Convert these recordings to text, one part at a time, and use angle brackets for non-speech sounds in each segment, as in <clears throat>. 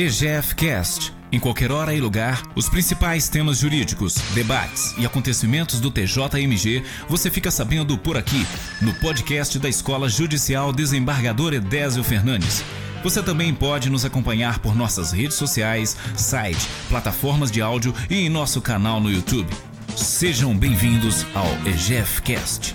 EGFcast. Em qualquer hora e lugar, os principais temas jurídicos, debates e acontecimentos do TJMG você fica sabendo por aqui, no podcast da Escola Judicial Desembargador Edésio Fernandes. Você também pode nos acompanhar por nossas redes sociais, site, plataformas de áudio e em nosso canal no YouTube. Sejam bem-vindos ao EGFcast.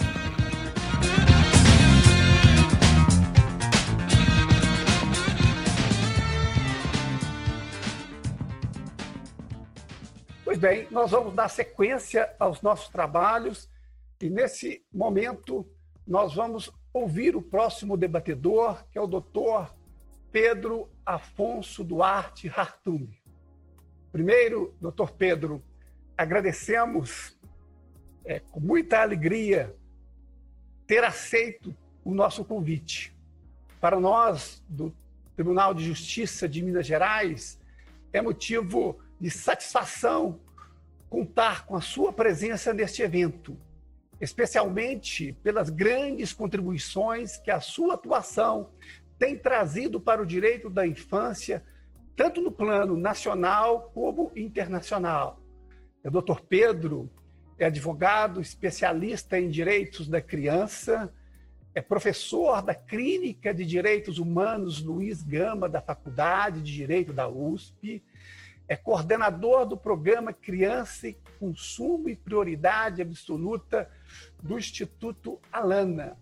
Pois bem, nós vamos dar sequência aos nossos trabalhos e nesse momento nós vamos ouvir o próximo debatedor, que é o doutor Pedro Afonso Duarte Hartung. Primeiro, doutor Pedro, agradecemos é, com muita alegria ter aceito o nosso convite. Para nós, do Tribunal de Justiça de Minas Gerais, é motivo de satisfação contar com a sua presença neste evento, especialmente pelas grandes contribuições que a sua atuação tem trazido para o direito da infância, tanto no plano nacional como internacional. O doutor Pedro é advogado, especialista em direitos da criança, é professor da Clínica de Direitos Humanos Luiz Gama, da Faculdade de Direito da USP, é coordenador do programa Criança e Consumo e Prioridade Absoluta do Instituto Alana.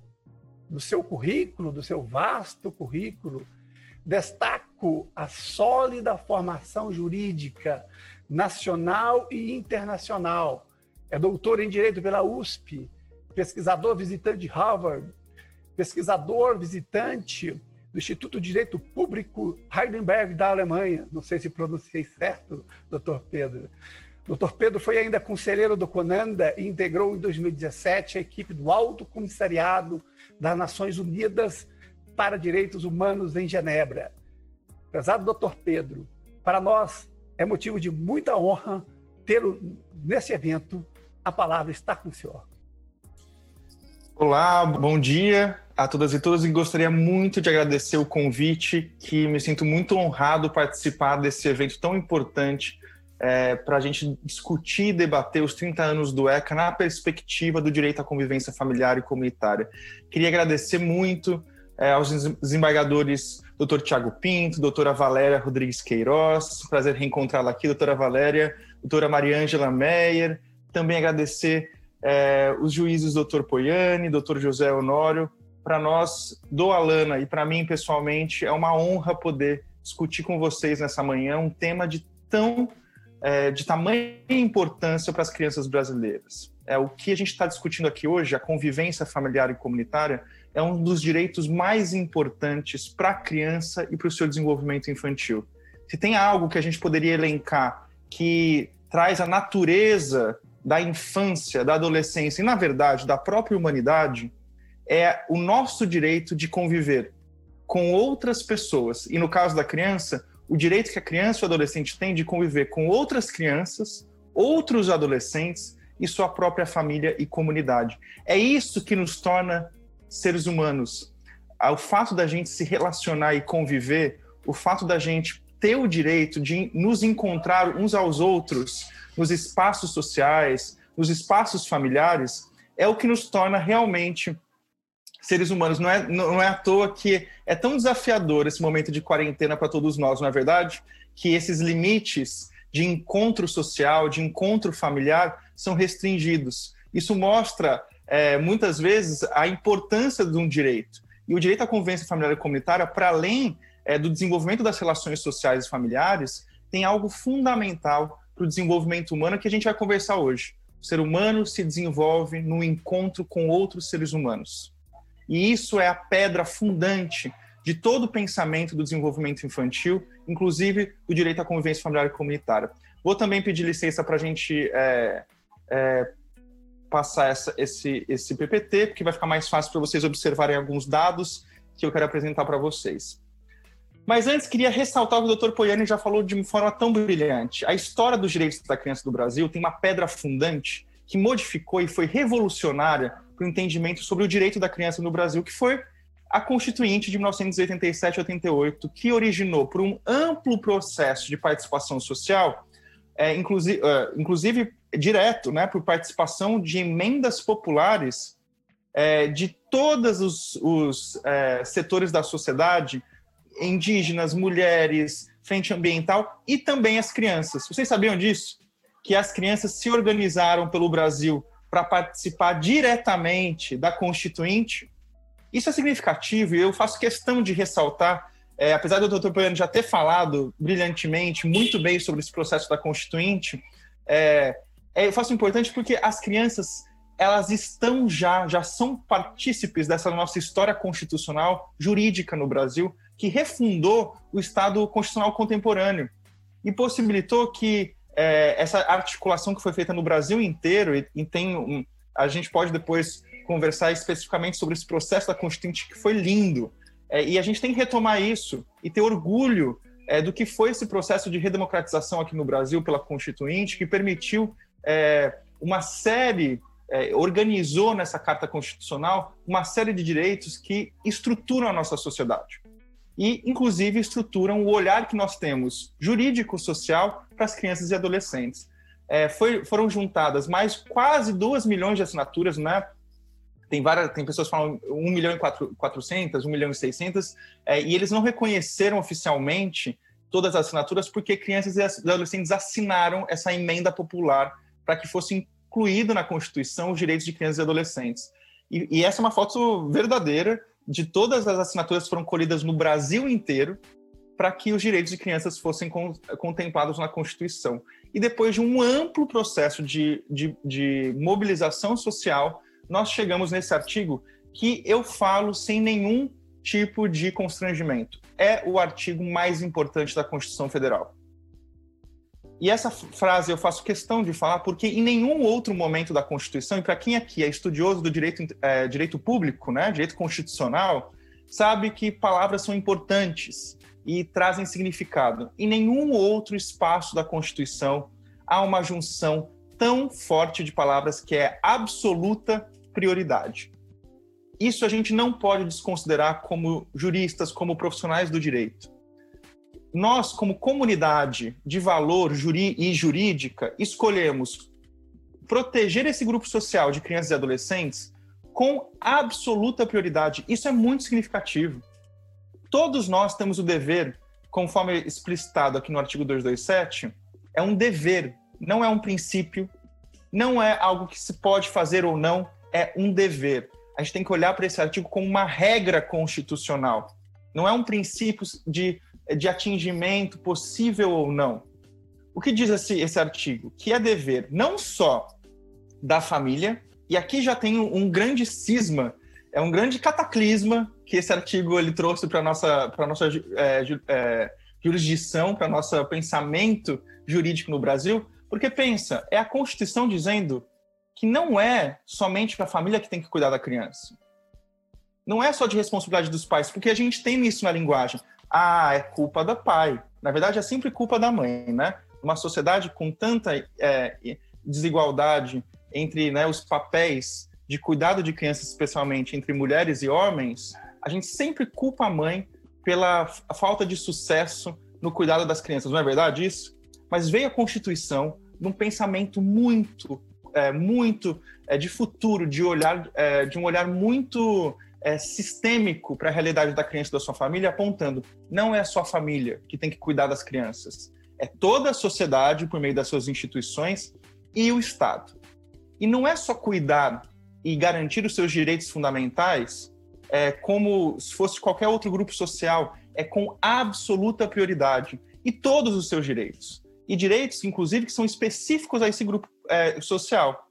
Do seu currículo, do seu vasto currículo, destaco a sólida formação jurídica nacional e internacional. É doutor em Direito pela USP, pesquisador visitante de Harvard, pesquisador visitante do Instituto de Direito Público Heidelberg da Alemanha. Não sei se pronunciei certo, doutor Pedro. Doutor Pedro foi ainda conselheiro do CONANDA e integrou em 2017 a equipe do Alto Comissariado das Nações Unidas para Direitos Humanos em Genebra. Prezado doutor Pedro, para nós é motivo de muita honra tê-lo nesse evento. A palavra está com o senhor. Olá, bom dia a todas e todos e gostaria muito de agradecer o convite, que me sinto muito honrado participar desse evento tão importante é, para a gente discutir e debater os 30 anos do ECA na perspectiva do direito à convivência familiar e comunitária. Queria agradecer muito é, aos desembargadores Dr. Tiago Pinto, doutora Valéria Rodrigues Queiroz, prazer reencontrá-la aqui, doutora Valéria, doutora Mariângela Meyer, também agradecer é, os juízes doutor Poiani, doutor José Honório, para nós do Alana e para mim pessoalmente é uma honra poder discutir com vocês nessa manhã um tema de tão é, de tamanha importância para as crianças brasileiras. É o que a gente está discutindo aqui hoje, a convivência familiar e comunitária, é um dos direitos mais importantes para a criança e para o seu desenvolvimento infantil. Se tem algo que a gente poderia elencar que traz a natureza da infância, da adolescência e, na verdade, da própria humanidade, é o nosso direito de conviver com outras pessoas. E no caso da criança, o direito que a criança e o adolescente tem de conviver com outras crianças, outros adolescentes e sua própria família e comunidade. É isso que nos torna seres humanos. O fato da gente se relacionar e conviver, o fato da gente ter o direito de nos encontrar uns aos outros nos espaços sociais, nos espaços familiares, é o que nos torna realmente seres humanos. Não é, não é à toa que é tão desafiador esse momento de quarentena para todos nós, não é verdade? Que esses limites de encontro social, de encontro familiar, são restringidos. Isso mostra, é, muitas vezes, a importância de um direito. E o direito à convivência familiar e comunitária, para além é, do desenvolvimento das relações sociais e familiares, tem algo fundamental para o desenvolvimento humano que a gente vai conversar hoje. O ser humano se desenvolve no encontro com outros seres humanos. E isso é a pedra fundante de todo o pensamento do desenvolvimento infantil, inclusive do direito à convivência familiar e comunitária. Vou também pedir licença para a gente é, é, passar essa, esse, esse PPT, porque vai ficar mais fácil para vocês observarem alguns dados que eu quero apresentar para vocês. Mas antes, queria ressaltar o que o Dr. Poiani já falou de uma forma tão brilhante. A história dos direitos da criança do Brasil tem uma pedra fundante que modificou e foi revolucionária para o entendimento sobre o direito da criança no Brasil, que foi a Constituinte de 1987-88, que originou por um amplo processo de participação social, é, inclusive, uh, inclusive direto, né, por participação de emendas populares é, de todos os, os é, setores da sociedade, indígenas, mulheres, frente ambiental e também as crianças. Vocês sabiam disso? Que as crianças se organizaram pelo Brasil para participar diretamente da Constituinte isso é significativo e eu faço questão de ressaltar, é, apesar do Dr. Poiano já ter falado brilhantemente, muito bem sobre esse processo da Constituinte, é, é, eu faço importante porque as crianças elas estão já, já são partícipes dessa nossa história constitucional jurídica no Brasil, que refundou o Estado constitucional contemporâneo e possibilitou que é, essa articulação que foi feita no Brasil inteiro, e, e tem um, a gente pode depois conversar especificamente sobre esse processo da Constituinte, que foi lindo. É, e a gente tem que retomar isso e ter orgulho é, do que foi esse processo de redemocratização aqui no Brasil pela Constituinte, que permitiu é, uma série, é, organizou nessa Carta Constitucional uma série de direitos que estruturam a nossa sociedade. E, inclusive, estruturam o olhar que nós temos jurídico-social para as crianças e adolescentes. É, foi, foram juntadas mais quase 2 milhões de assinaturas, né? tem várias, tem pessoas que falam 1 milhão e 400, 1 milhão e 600, é, e eles não reconheceram oficialmente todas as assinaturas porque crianças e adolescentes assinaram essa emenda popular para que fosse incluído na Constituição os direitos de crianças e adolescentes. E, e essa é uma foto verdadeira de todas as assinaturas foram colhidas no Brasil inteiro para que os direitos de crianças fossem contemplados na Constituição. E depois de um amplo processo de, de, de mobilização social, nós chegamos nesse artigo que eu falo sem nenhum tipo de constrangimento. É o artigo mais importante da Constituição Federal. E essa frase eu faço questão de falar porque em nenhum outro momento da Constituição, e para quem aqui é estudioso do direito, é, direito público, né, direito constitucional, sabe que palavras são importantes e trazem significado. Em nenhum outro espaço da Constituição há uma junção tão forte de palavras que é absoluta prioridade. Isso a gente não pode desconsiderar como juristas, como profissionais do direito. Nós, como comunidade de valor juri e jurídica, escolhemos proteger esse grupo social de crianças e adolescentes com absoluta prioridade. Isso é muito significativo. Todos nós temos o dever, conforme explicitado aqui no artigo 227, é um dever, não é um princípio, não é algo que se pode fazer ou não, é um dever. A gente tem que olhar para esse artigo como uma regra constitucional. Não é um princípio de, de atingimento possível ou não. O que diz esse, esse artigo? Que é dever não só da família, e aqui já tem um, grande cisma, é um grande cataclisma que esse artigo ele trouxe para a nossa, pra nossa é, é, jurisdição, para nosso pensamento jurídico no Brasil, porque pensa, é a Constituição dizendo que não é somente a família que tem que cuidar da criança. Não é só de responsabilidade dos pais, porque a gente tem isso na linguagem. Ah, é culpa do pai. Na verdade, é sempre culpa da mãe, né? Uma sociedade com tanta é, desigualdade entre né, os papéis de cuidado de crianças, especialmente entre mulheres e homens, a gente sempre culpa a mãe pela falta de sucesso no cuidado das crianças. Não é verdade isso? Mas veio a Constituição num pensamento muito é, muito é, de futuro, de olhar, é, de um olhar muito é, sistêmico para a realidade da criança e da sua família, apontando não é a sua família que tem que cuidar das crianças, é toda a sociedade por meio das suas instituições e o Estado. E não é só cuidar e garantir os seus direitos fundamentais, é, como se fosse qualquer outro grupo social, é com absoluta prioridade e todos os seus direitos e direitos, inclusive, que são específicos a esse grupo é, social,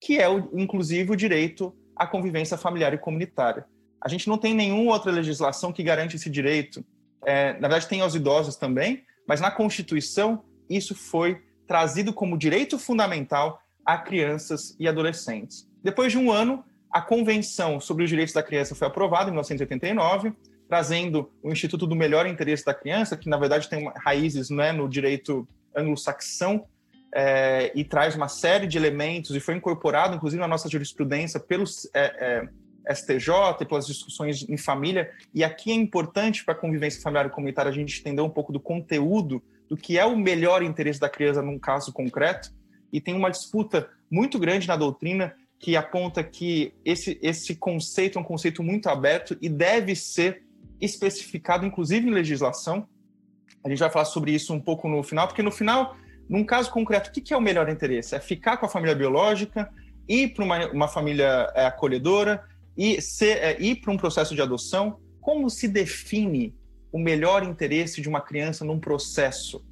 que é, o, inclusive, o direito à convivência familiar e comunitária. A gente não tem nenhuma outra legislação que garante esse direito. É, na verdade, tem aos idosos também, mas na Constituição isso foi trazido como direito fundamental a crianças e adolescentes. Depois de um ano, a Convenção sobre os Direitos da Criança foi aprovada em 1989, trazendo o Instituto do Melhor Interesse da Criança, que na verdade tem raízes né, no direito anglo-saxão é, e traz uma série de elementos e foi incorporado, inclusive, na nossa jurisprudência pelos, é, é, STJ e pelas discussões em família. E aqui é importante para a convivência familiar e comunitária a gente entender um pouco do conteúdo, do que é o melhor interesse da criança num caso concreto. E tem uma disputa muito grande na doutrina que aponta que esse, esse conceito é um conceito muito aberto e deve ser especificado, inclusive em legislação. A gente vai falar sobre isso um pouco no final, porque no final, num caso concreto, o que é o melhor interesse? É ficar com a família biológica, ir para uma, uma família é, acolhedora, e ser, é, ir para um processo de adoção. Como se define o melhor interesse de uma criança num processo?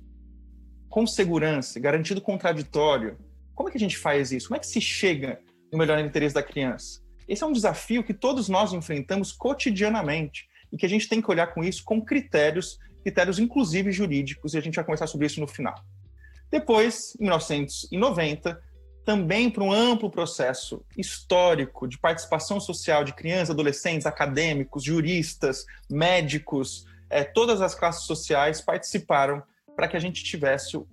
Com segurança, garantido contraditório. Como é que a gente faz isso? Como é que se chega no melhor interesse da criança? Esse é um desafio que todos nós enfrentamos cotidianamente e que a gente tem que olhar com isso com critérios, critérios inclusive jurídicos, e a gente vai conversar sobre isso no final. Depois, em 1990, também para um amplo processo histórico de participação social de crianças, adolescentes, acadêmicos, juristas, médicos, é, todas as classes sociais participaram para que a gente tivesse o,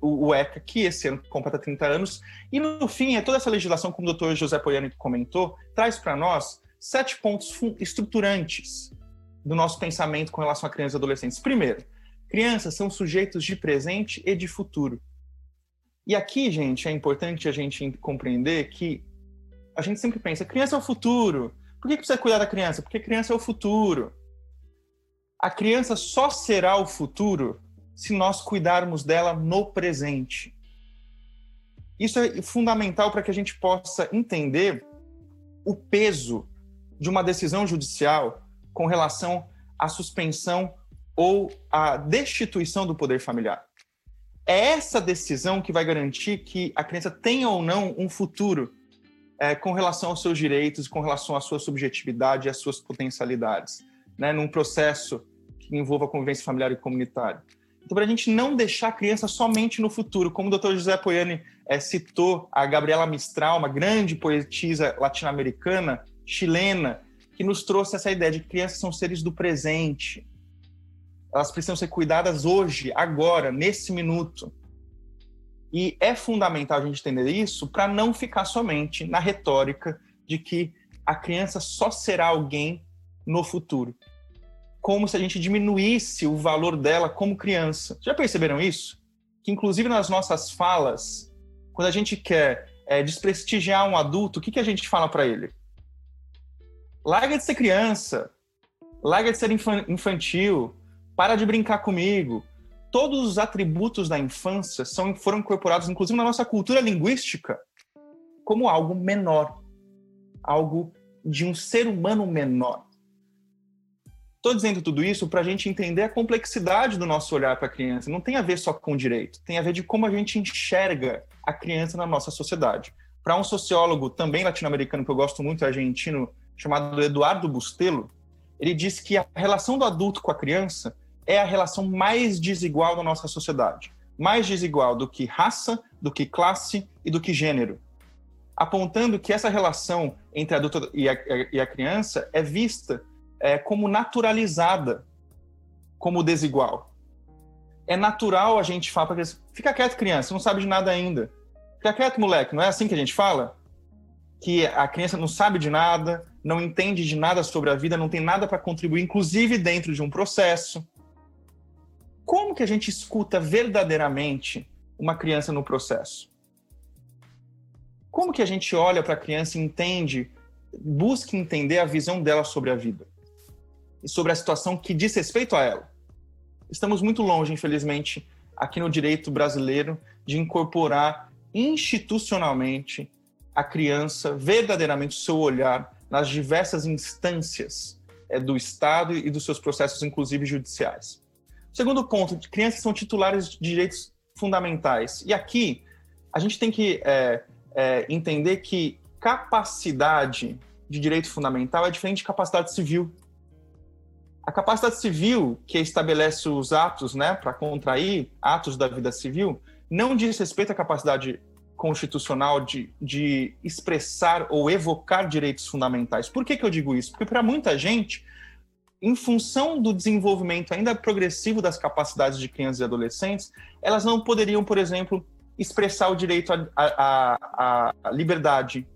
o, o, ECA, que esse ano completa 30 anos. E, no fim, é toda essa legislação, como o doutor José Poiani comentou, traz para nós sete pontos estruturantes do nosso pensamento com relação a crianças e adolescentes. Primeiro, crianças são sujeitos de presente e de futuro. E aqui, gente, é importante a gente compreender que a gente sempre pensa, criança é o futuro. Por que precisa cuidar da criança? Porque criança é o futuro. A criança só será o futuro se nós cuidarmos dela no presente. Isso é fundamental para que a gente possa entender o peso de uma decisão judicial com relação à suspensão ou à destituição do poder familiar. É essa decisão que vai garantir que a criança tenha ou não um futuro é, com relação aos seus direitos, com relação à sua subjetividade e às suas potencialidades, né, num processo que envolva a convivência familiar e comunitária. Então, para a gente não deixar a criança somente no futuro, como o Dr. José Poiani é, citou, a Gabriela Mistral, uma grande poetisa latino-americana, chilena, que nos trouxe essa ideia de que crianças são seres do presente. Elas precisam ser cuidadas hoje, agora, nesse minuto. E é fundamental a gente entender isso para não ficar somente na retórica de que a criança só será alguém no futuro. Como se a gente diminuísse o valor dela como criança. Já perceberam isso? Que, inclusive, nas nossas falas, quando a gente quer é, desprestigiar um adulto, o que, que a gente fala para ele? Larga de ser criança. Larga de ser infantil. Para de brincar comigo. Todos os atributos da infância são, foram incorporados, inclusive na nossa cultura linguística, como algo menor. Algo de um ser humano menor. Estou dizendo tudo isso para a gente entender a complexidade do nosso olhar para a criança. Não tem a ver só com direito, tem a ver de como a gente enxerga a criança na nossa sociedade. Para um sociólogo também latino-americano que eu gosto muito, argentino, chamado Eduardo Bustelo, ele diz que a relação do adulto com a criança é a relação mais desigual da nossa sociedade. Mais desigual do que raça, do que classe e do que gênero. Apontando que essa relação entre adulto e a, e a criança é vista é, como naturalizada, como desigual. É natural a gente falar para criança: fica quieto, criança, não sabe de nada ainda. Fica quieto, moleque, não é assim que a gente fala? Que a criança não sabe de nada, não entende de nada sobre a vida, não tem nada para contribuir, inclusive dentro de um processo. Como que a gente escuta verdadeiramente uma criança no processo? Como que a gente olha para a criança e entende, busca entender a visão dela sobre a vida e sobre a situação que diz respeito a ela? Estamos muito longe, infelizmente, aqui no direito brasileiro, de incorporar institucionalmente a criança, verdadeiramente o seu olhar nas diversas instâncias é, do Estado e dos seus processos, inclusive judiciais. Segundo ponto, crianças são titulares de direitos fundamentais. E aqui a gente tem que é, é, entender que capacidade de direito fundamental é diferente de capacidade civil. A capacidade civil, que estabelece os atos né, para contrair atos da vida civil, não diz respeito à capacidade constitucional de, de expressar ou evocar direitos fundamentais. Por que, que eu digo isso? Porque para muita gente, em função do desenvolvimento ainda progressivo das capacidades de crianças e adolescentes, elas não poderiam, por exemplo, expressar o direito à liberdade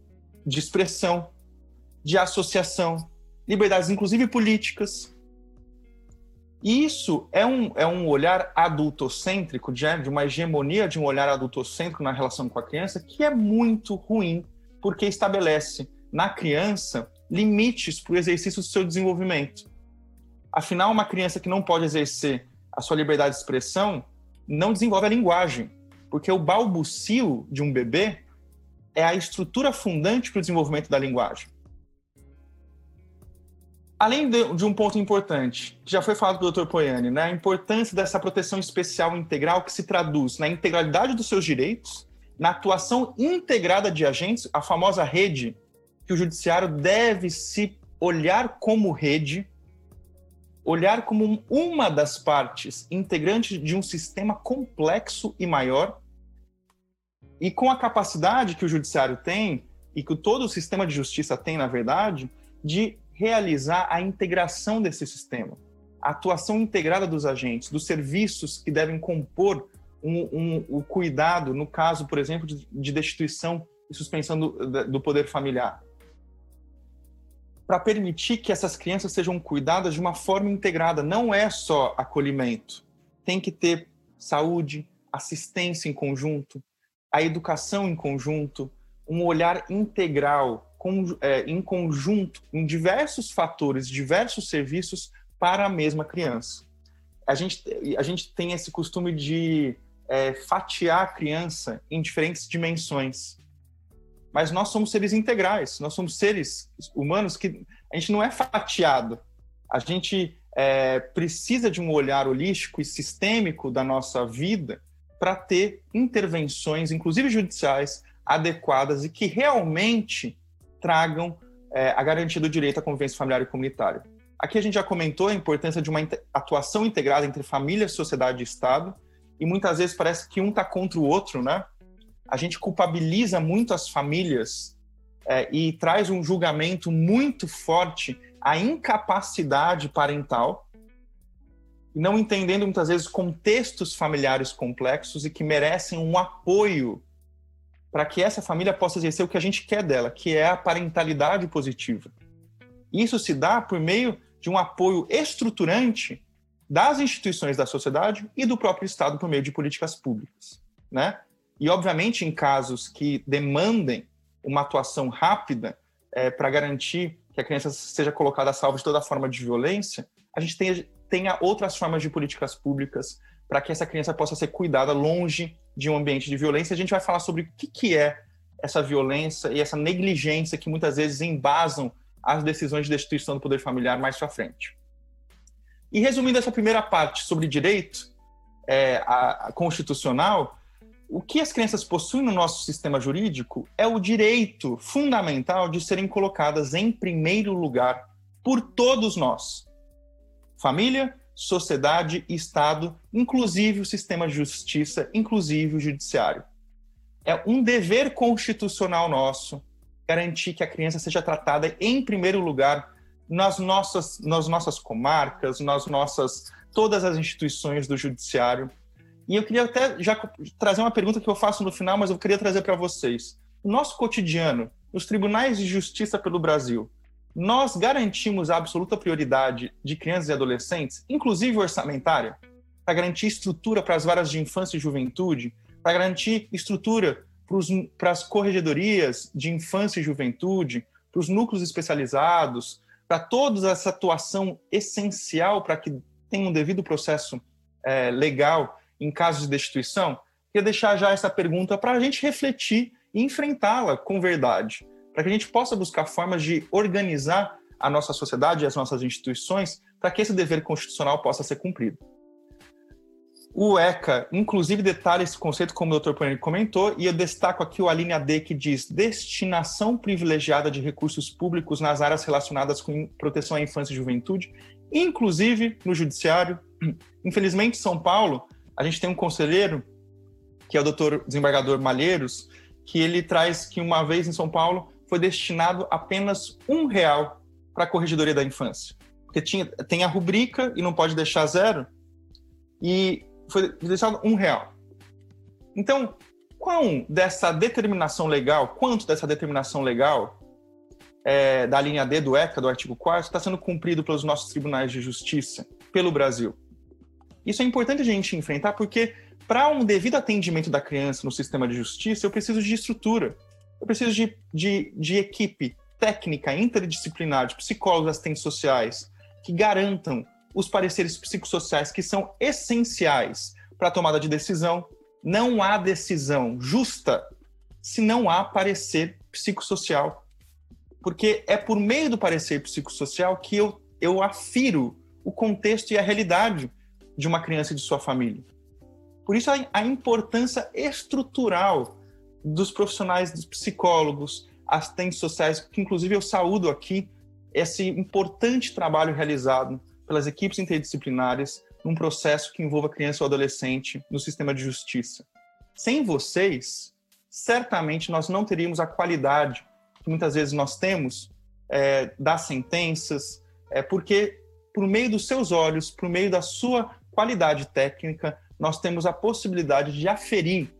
de expressão, de associação, liberdades, inclusive políticas. E isso é um, é um olhar adultocêntrico, de, de uma hegemonia de um olhar adultocêntrico na relação com a criança, que é muito ruim, porque estabelece na criança limites para o exercício do seu desenvolvimento. Afinal, uma criança que não pode exercer a sua liberdade de expressão não desenvolve a linguagem, porque o balbucio de um bebê é a estrutura fundante para o desenvolvimento da linguagem. Além de, de, um ponto importante, que já foi falado pelo Dr. Poiani, né, a importância dessa proteção especial integral que se traduz na integralidade dos seus direitos, na atuação integrada de agentes, a famosa rede, que o judiciário deve se olhar como rede olhar como uma das partes integrantes de um sistema complexo e maior, e com a capacidade que o judiciário tem, e que todo o sistema de justiça tem, na verdade, de realizar a integração desse sistema, a atuação integrada dos agentes, dos serviços que devem compor um, um, o cuidado, no caso, por exemplo, de, de destituição e suspensão do, do poder familiar para permitir que essas crianças sejam cuidadas de uma forma integrada. Não é só acolhimento. Tem que ter saúde, assistência em conjunto, a educação em conjunto, um olhar integral, com, é, em conjunto, em diversos fatores, diversos serviços para a mesma criança. A gente, a gente tem esse costume de é, fatiar a criança em diferentes dimensões mas nós somos seres integrais, nós somos seres humanos que a gente não é fatiado. A gente é, precisa de um olhar holístico e sistêmico da nossa vida para ter intervenções, inclusive judiciais, adequadas e que realmente tragam é, a garantia do direito à convivência familiar e comunitária. Aqui a gente já comentou a importância de uma atuação integrada entre família, sociedade e Estado, e muitas vezes parece que um está contra o outro, né? A gente culpabiliza muito as famílias é, e traz um julgamento muito forte à incapacidade parental, não entendendo muitas vezes contextos familiares complexos e que merecem um apoio para que essa família possa exercer o que a gente quer dela, que é a parentalidade positiva. Isso se dá por meio de um apoio estruturante das instituições da sociedade e do próprio Estado por meio de políticas públicas, né? E, obviamente, em casos que demandem uma atuação rápida é, para garantir que a criança seja colocada a salvo de toda forma de violência, a gente tenha, tenha outras formas de políticas públicas para que essa criança possa ser cuidada longe de um ambiente de violência. A gente vai falar sobre o que, que é essa violência e essa negligência que muitas vezes embasam as decisões de destituição do poder familiar mais para frente. E resumindo essa primeira parte sobre direito é, a, a constitucional, o que as crianças possuem no nosso sistema jurídico é o direito fundamental de serem colocadas em primeiro lugar por todos nós. Família, sociedade, Estado, inclusive o sistema de justiça, inclusive o judiciário. É um dever constitucional nosso garantir que a criança seja tratada em primeiro lugar nas nossas, nas nossas comarcas, nas nossas todas as instituições do judiciário e eu queria até já trazer uma pergunta que eu faço no final, mas eu queria trazer para vocês. No nosso cotidiano, nos tribunais de justiça pelo Brasil, nós garantimos a absoluta prioridade de crianças e adolescentes, inclusive orçamentária, para garantir estrutura para as varas de infância e juventude, para garantir estrutura para as corregedorias de infância e juventude, para os núcleos especializados, para toda essa atuação essencial para que tenha um devido processo é, legal em casos de destituição, queria deixar já essa pergunta para a gente refletir e enfrentá-la com verdade, para que a gente possa buscar formas de organizar a nossa sociedade e as nossas instituições para que esse dever constitucional possa ser cumprido. O ECA, inclusive, detalha esse conceito, como o Dr. Panini comentou, e eu destaco aqui a linha D que diz destinação privilegiada de recursos públicos nas áreas relacionadas com proteção à infância e juventude, inclusive no judiciário. <clears throat> Infelizmente, São Paulo a gente tem um conselheiro, que é o doutor desembargador Malheiros, que ele traz que uma vez em São Paulo foi destinado apenas um real para a Corregedoria da Infância. Porque tinha, tem a rubrica e não pode deixar zero, e foi destinado um real. Então, quão dessa determinação legal, quanto dessa determinação legal é, da linha D do ECA, do artigo 4 está sendo cumprido pelos nossos tribunais de justiça, pelo Brasil. Isso é importante a gente enfrentar porque, para um devido atendimento da criança no sistema de justiça, eu preciso de estrutura, eu preciso de, de, de equipe técnica, interdisciplinar, de psicólogos, assistentes sociais, que garantam os pareceres psicossociais que são essenciais para a tomada de decisão. Não há decisão justa se não há parecer psicossocial. Porque é por meio do parecer psicossocial que eu, eu afiro o contexto e a realidade de uma criança e de sua família. Por isso, a, importância estrutural dos profissionais, dos psicólogos, assistentes sociais, que inclusive eu saúdo aqui esse importante trabalho realizado pelas equipes interdisciplinares num processo que envolva criança ou adolescente no sistema de justiça. Sem vocês, certamente nós não teríamos a qualidade que muitas vezes nós temos é, das sentenças, é, porque por meio dos seus olhos, por meio da sua qualidade técnica, nós temos a possibilidade de aferir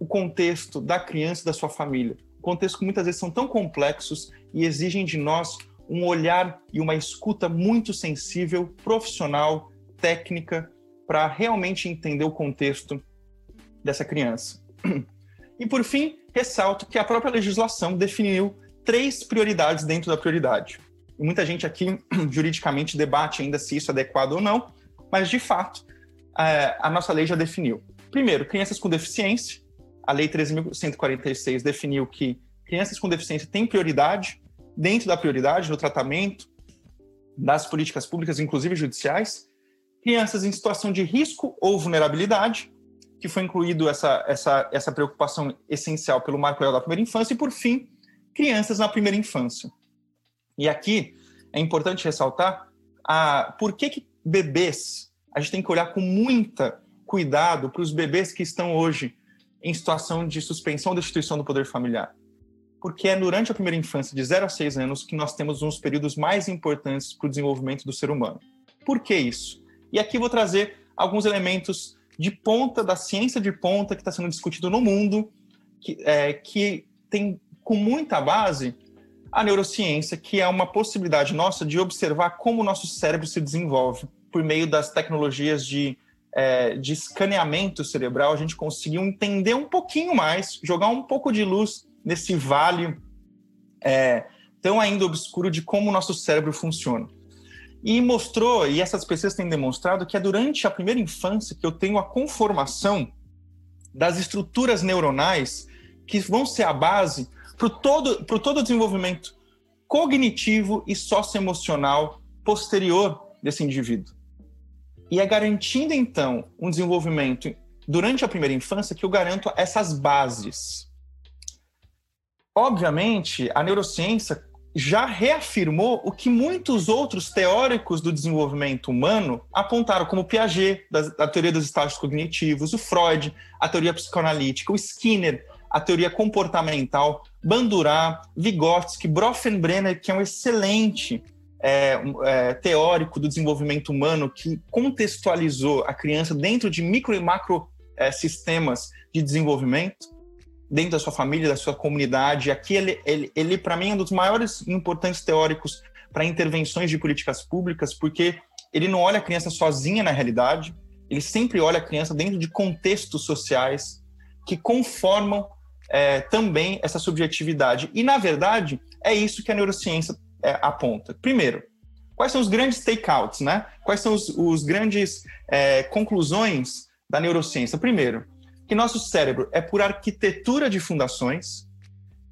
o contexto da criança e da sua família. Contextos que muitas vezes são tão complexos e exigem de nós um olhar e uma escuta muito sensível, profissional, técnica, para realmente entender o contexto dessa criança. E por fim, ressalto que a própria legislação definiu três prioridades dentro da prioridade. E muita gente aqui <clears throat> juridicamente debate ainda se isso é adequado ou não, mas de fato é, a nossa lei já definiu. Primeiro, crianças com deficiência. A Lei 13.146 definiu que crianças com deficiência têm prioridade dentro da prioridade no tratamento das políticas públicas, inclusive judiciais. Crianças em situação de risco ou vulnerabilidade, que foi incluído essa, essa, essa preocupação essencial pelo Marco Legal da Primeira Infância, e, por fim, crianças na primeira infância. E aqui é importante ressaltar a, por que, que bebês, a gente tem que olhar com muita cuidado para os bebês que estão hoje em situação de suspensão ou destituição do poder familiar. Porque é durante a primeira infância, de 0 a 6 anos, que nós temos uns períodos mais importantes para o desenvolvimento do ser humano. Por que isso? E aqui vou trazer alguns elementos de ponta, da ciência de ponta que está sendo discutido no mundo, que, é, que tem com muita base a neurociência, que é uma possibilidade nossa de observar como o nosso cérebro se desenvolve por meio das tecnologias de, é, de escaneamento cerebral. A gente conseguiu entender um pouquinho mais, jogar um pouco de luz nesse vale é, tão ainda obscuro de como o nosso cérebro funciona. E mostrou, e essas pesquisas têm demonstrado, que é durante a primeira infância que eu tenho a conformação das estruturas neuronais que vão ser a base para todo, todo o desenvolvimento cognitivo e socioemocional posterior desse indivíduo. E é garantindo, então, um desenvolvimento durante a primeira infância que eu garanto essas bases. Obviamente, a neurociência já reafirmou o que muitos outros teóricos do desenvolvimento humano apontaram, como Piaget, da, teoria dos estágios cognitivos, o Freud, a teoria psicoanalítica, o Skinner, a teoria comportamental, Bandurá, Vygotsky, Bronfenbrenner, que é um excelente é, é, teórico do desenvolvimento humano que contextualizou a criança dentro de micro e macro é, sistemas de desenvolvimento dentro da sua família, da sua comunidade. Aqui ele, ele, ele para mim, é um dos maiores importantes teóricos para intervenções de políticas públicas, porque ele não olha a criança sozinha na realidade, ele sempre olha a criança dentro de contextos sociais que conformam é, também essa subjetividade. E, na verdade, é isso que a neurociência é, aponta. Primeiro, quais são os grandes takeouts, né? Quais são os, os grandes é, conclusões da neurociência? Primeiro, que nosso cérebro é por arquitetura de fundações.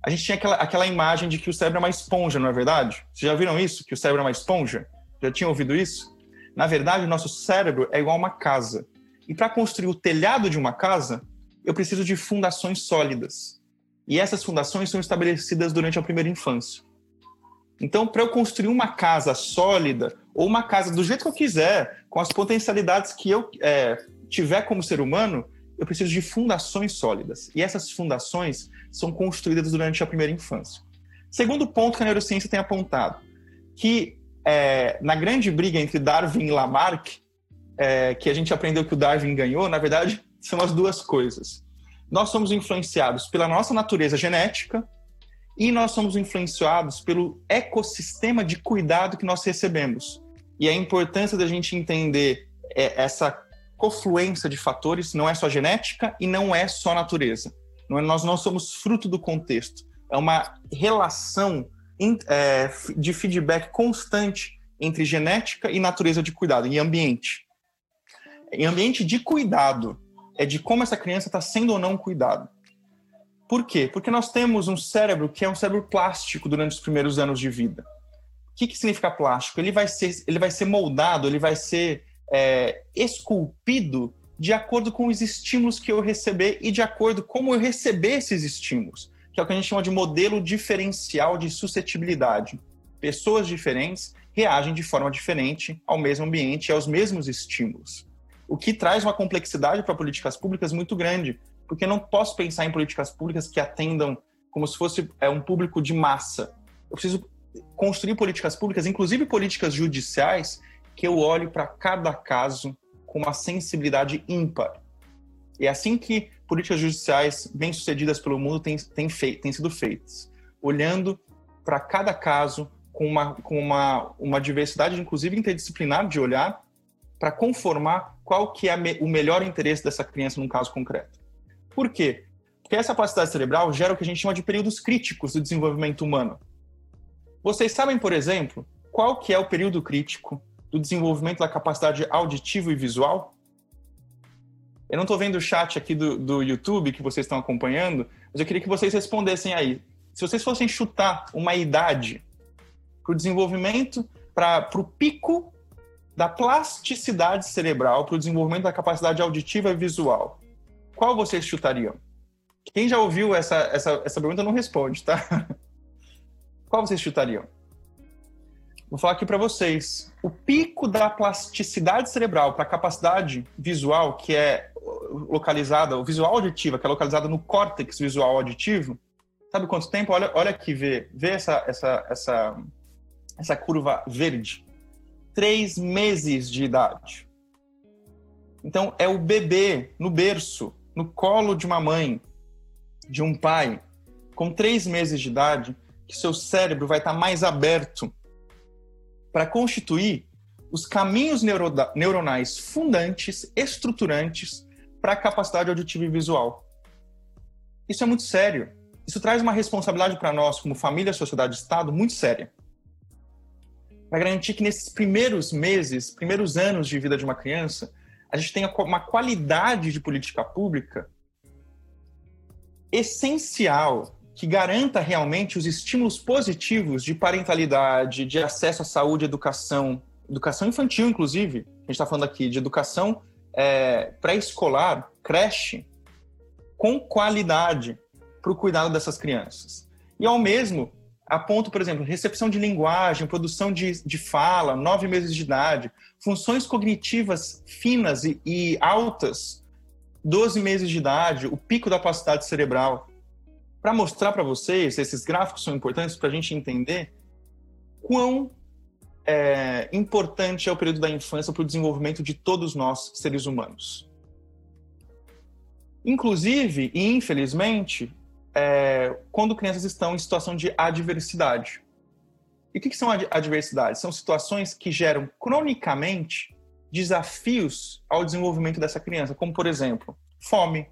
A gente tinha aquela, aquela imagem de que o cérebro é uma esponja, não é verdade? Vocês já viram isso? Que o cérebro é uma esponja? Já tinham ouvido isso? Na verdade, o nosso cérebro é igual a uma casa. E para construir o telhado de uma casa, eu preciso de fundações sólidas. E essas fundações são estabelecidas durante a primeira infância. Então, para eu construir uma casa sólida, ou uma casa do jeito que eu quiser, com as potencialidades que eu é, tiver como ser humano, eu preciso de fundações sólidas. E essas fundações são construídas durante a primeira infância. Segundo ponto que a neurociência tem apontado, que é, na grande briga entre Darwin e Lamarck, é, que a gente aprendeu que o Darwin ganhou, na verdade, são as duas coisas. Nós somos influenciados pela nossa natureza genética e nós somos influenciados pelo ecossistema de cuidado que nós recebemos. E a importância da gente entender é, essa confluência de fatores não é só genética e não é só natureza. É, nós não somos fruto do contexto. É uma relação é, de feedback constante entre genética e natureza de cuidado, e ambiente. Em ambiente de cuidado, é de como essa criança está sendo ou não cuidado. Por quê? Porque nós temos um cérebro que é um cérebro plástico durante os primeiros anos de vida. O que, que significa plástico? Ele vai ser, ele vai ser moldado, ele vai ser é, esculpido de acordo com os estímulos que eu receber e de acordo com como eu receber esses estímulos, que é o que a gente chama de modelo diferencial de suscetibilidade. Pessoas diferentes reagem de forma diferente ao mesmo ambiente e aos mesmos estímulos. O que traz uma complexidade para políticas públicas muito grande, porque não posso pensar em políticas públicas que atendam como se fosse é, um público de massa. Eu preciso construir políticas públicas, inclusive políticas judiciais, que eu olhe para cada caso com uma sensibilidade ímpar. E é assim que políticas judiciais bem-sucedidas pelo mundo têm, têm, fei têm sido feitas, olhando para cada caso com, uma, com uma, uma diversidade, inclusive interdisciplinar, de olhar para conformar qual que é o melhor interesse dessa criança num caso concreto. Por quê? Porque essa capacidade cerebral gera o que a gente chama de períodos críticos do desenvolvimento humano. Vocês sabem, por exemplo, qual que é o período crítico do desenvolvimento da capacidade auditiva e visual? Eu não estou vendo o chat aqui do, do YouTube que vocês estão acompanhando, mas eu queria que vocês respondessem aí. Se vocês fossem chutar uma idade para o desenvolvimento, para o pico da plasticidade cerebral, para o desenvolvimento da capacidade auditiva e visual, qual vocês chutariam? Quem já ouviu essa, essa, essa pergunta não responde, tá? <laughs> Qual vocês chutariam? Vou falar aqui para vocês. O pico da plasticidade cerebral para a capacidade visual, que é localizada, o visual auditiva, que é localizada no córtex visual auditivo, sabe quanto tempo? Olha, olha aqui, vê, vê essa, essa, essa, essa curva verde. Três meses de idade. Então, é o bebê no berço no colo de uma mãe, de um pai, com três meses de idade, que seu cérebro vai estar mais aberto para constituir os caminhos neuronais fundantes, estruturantes para a capacidade auditiva e visual. Isso é muito sério. Isso traz uma responsabilidade para nós, como família, sociedade e Estado, muito séria. Para garantir que nesses primeiros meses, primeiros anos de vida de uma criança, a gente tenha uma qualidade de política pública essencial que garanta realmente os estímulos positivos de parentalidade, de acesso à saúde, educação, educação infantil, inclusive. A gente está falando aqui de educação é, pré-escolar, creche, com qualidade para o cuidado dessas crianças. E ao mesmo aponto, por exemplo, recepção de linguagem, produção de, de fala, nove meses de idade, funções cognitivas finas e, e altas, 12 meses de idade, o pico da capacidade cerebral. Para mostrar para vocês, esses gráficos são importantes para a gente entender quão é, importante é o período da infância para o desenvolvimento de todos nós, seres humanos. Inclusive, e infelizmente, é, quando crianças estão em situação de adversidade. E o que, que são adversidades? São situações que geram cronicamente desafios ao desenvolvimento dessa criança, como, por exemplo, fome,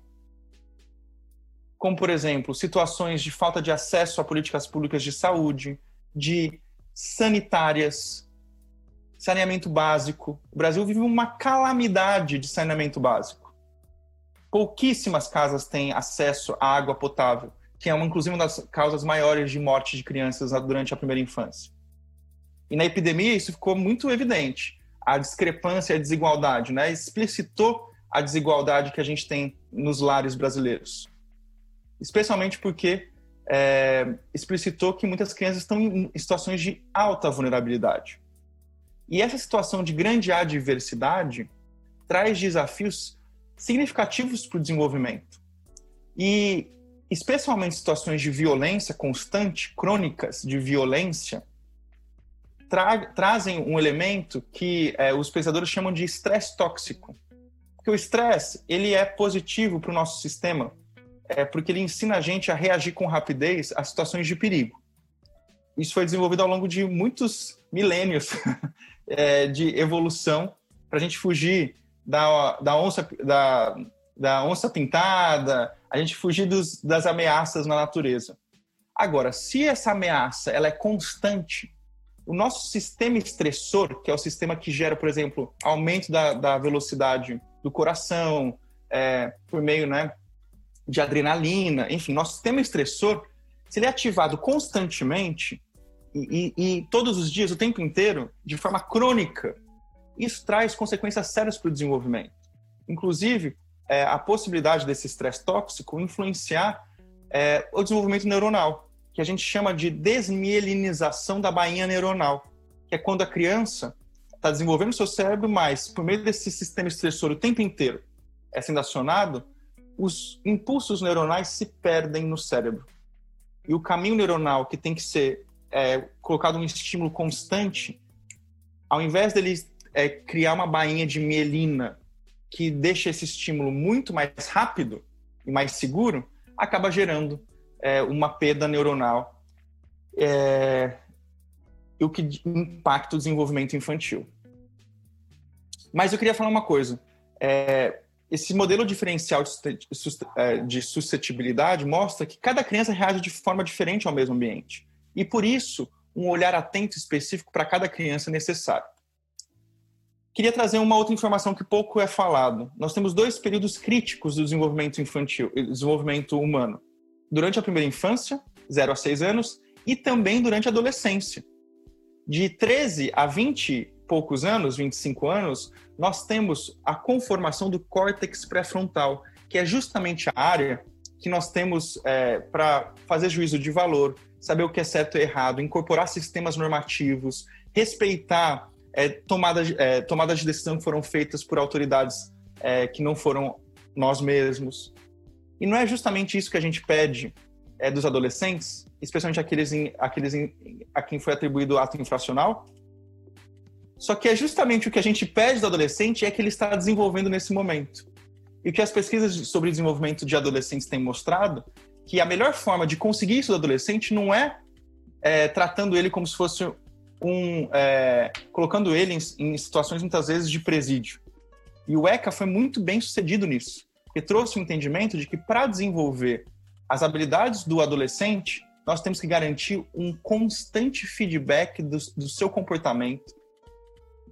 como, por exemplo, situações de falta de acesso a políticas públicas de saúde, de sanitárias, saneamento básico. O Brasil vive uma calamidade de saneamento básico. Pouquíssimas casas têm acesso à água potável, que é uma, inclusive uma das causas maiores de morte de crianças durante a primeira infância. E na epidemia isso ficou muito evidente. A discrepância, a desigualdade, né? Explicitou a desigualdade que a gente tem nos lares brasileiros. Especialmente porque é, explicitou que muitas crianças estão em situações de alta vulnerabilidade. E essa situação de grande adversidade traz desafios significativos para o desenvolvimento. E, especialmente situações de violência constante, crônicas de violência, tra trazem um elemento que é, os pesquisadores chamam de estresse tóxico. Porque o estresse ele é positivo para o nosso sistema, é porque ele ensina a gente a reagir com rapidez a situações de perigo. Isso foi desenvolvido ao longo de muitos milênios é, <laughs> de evolução para a gente fugir da, da, onça, da, da onça pintada, a gente fugir dos, das ameaças na natureza. Agora, se essa ameaça ela é constante, o nosso sistema estressor, que é o sistema que gera, por exemplo, aumento da, da velocidade do coração, é, por meio né, de adrenalina, enfim, nosso sistema estressor, se ele é ativado constantemente e, e, e todos os dias, o tempo inteiro, de forma crônica, isso traz consequências sérias para o desenvolvimento. Inclusive, é, a possibilidade desse estresse tóxico influenciar é, o desenvolvimento neuronal, que a gente chama de desmielinização da bainha neuronal, que é quando a criança está desenvolvendo seu cérebro, mas por meio desse sistema estressor o tempo inteiro é sendo acionado, os impulsos neuronais se perdem no cérebro. E o caminho neuronal que tem que ser é, colocado um estímulo constante, ao invés dele é, criar uma bainha de mielina que deixa esse estímulo muito mais rápido e mais seguro, acaba gerando é, uma perda neuronal, é, o que impacta o desenvolvimento infantil. Mas eu queria falar uma coisa. É, esse modelo diferencial é, de suscetibilidade mostra que cada criança reage de forma diferente ao mesmo ambiente. E por isso, um olhar atento específico para cada criança é necessário. Queria trazer uma outra informação que pouco é falado. Nós temos dois períodos críticos do desenvolvimento infantil, desenvolvimento humano. Durante a primeira infância, 0 a 6 anos, e também durante a adolescência. De 13 a 20 poucos anos, 25 anos, nós temos a conformação do córtex pré-frontal, que é justamente a área que nós temos é, para fazer juízo de valor, saber o que é certo e errado, incorporar sistemas normativos, respeitar é, tomadas, é, tomadas de decisão que foram feitas por autoridades é, que não foram nós mesmos. E não é justamente isso que a gente pede é, dos adolescentes, especialmente aqueles, em, aqueles em, a quem foi atribuído o ato infracional, só que é justamente o que a gente pede do adolescente é que ele está desenvolvendo nesse momento. E o que as pesquisas sobre desenvolvimento de adolescentes têm mostrado que a melhor forma de conseguir isso do adolescente não é, é tratando ele como se fosse É, colocando ele em, em, situações muitas vezes de presídio. E o ECA foi muito bem sucedido nisso, porque trouxe o um entendimento de que para desenvolver as habilidades do adolescente, nós temos que garantir um constante feedback do, do seu comportamento,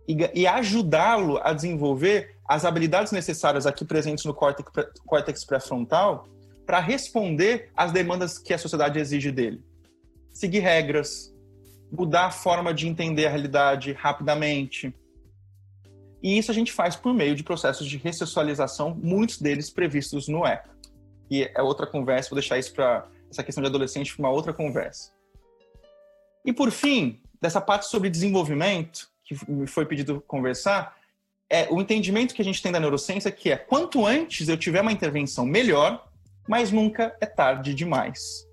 e, e ajudá-lo a desenvolver as habilidades necessárias aqui presentes no córtex, córtex pré-frontal para responder às demandas que a sociedade exige dele. Seguir regras, mudar a forma de entender a realidade rapidamente. E isso a gente faz por meio de processos de ressocialização, muitos deles previstos no ECA. E é outra conversa, vou deixar isso para essa questão de adolescente para uma outra conversa. E por fim, dessa parte sobre desenvolvimento, que me foi pedido conversar, é o entendimento que a gente tem da neurociência que é quanto antes eu tiver uma intervenção melhor, mas nunca é tarde demais.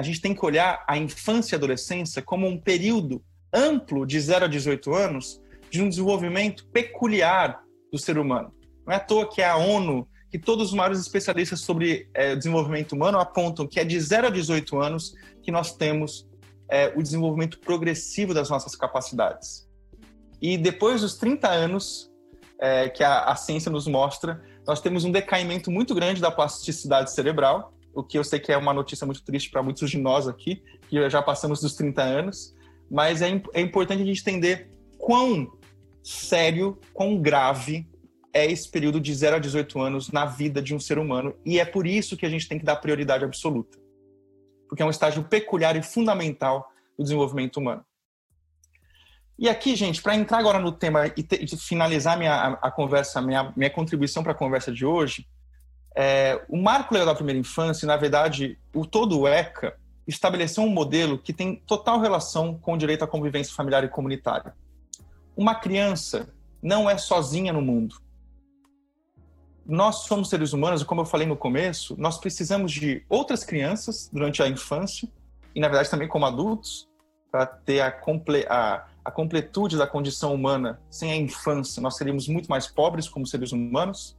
A gente tem que olhar a infância e adolescência como um período amplo de 0 a 18 anos de um desenvolvimento peculiar do ser humano. Não é à toa que a ONU, que todos os maiores especialistas sobre é, desenvolvimento humano apontam que é de 0 a 18 anos que nós temos é, o desenvolvimento progressivo das nossas capacidades. E depois dos 30 anos é, que a, a ciência nos mostra, nós temos um decaimento muito grande da plasticidade cerebral, o que eu sei que é uma notícia muito triste para muitos de nós aqui, que já passamos dos 30 anos, mas é, é importante a gente entender quão sério, quão grave é esse período de 0 a 18 anos na vida de um ser humano, e é por isso que a gente tem que dar prioridade absoluta. Porque é um estágio peculiar e fundamental do desenvolvimento humano. E aqui, gente, para entrar agora no tema e, e finalizar minha, a, a, conversa, minha, minha contribuição para a conversa de hoje, é, o Marco Legal da Primeira Infância, na verdade, o todo o ECA, estabeleceu um modelo que tem total relação com o direito à convivência familiar e comunitária. Uma criança não é sozinha no mundo. Nós somos seres humanos e, como eu falei no começo, nós precisamos de outras crianças durante a infância e, na verdade, também como adultos, para ter a, comple a a completude da condição humana sem a infância, nós seríamos muito mais pobres como seres humanos.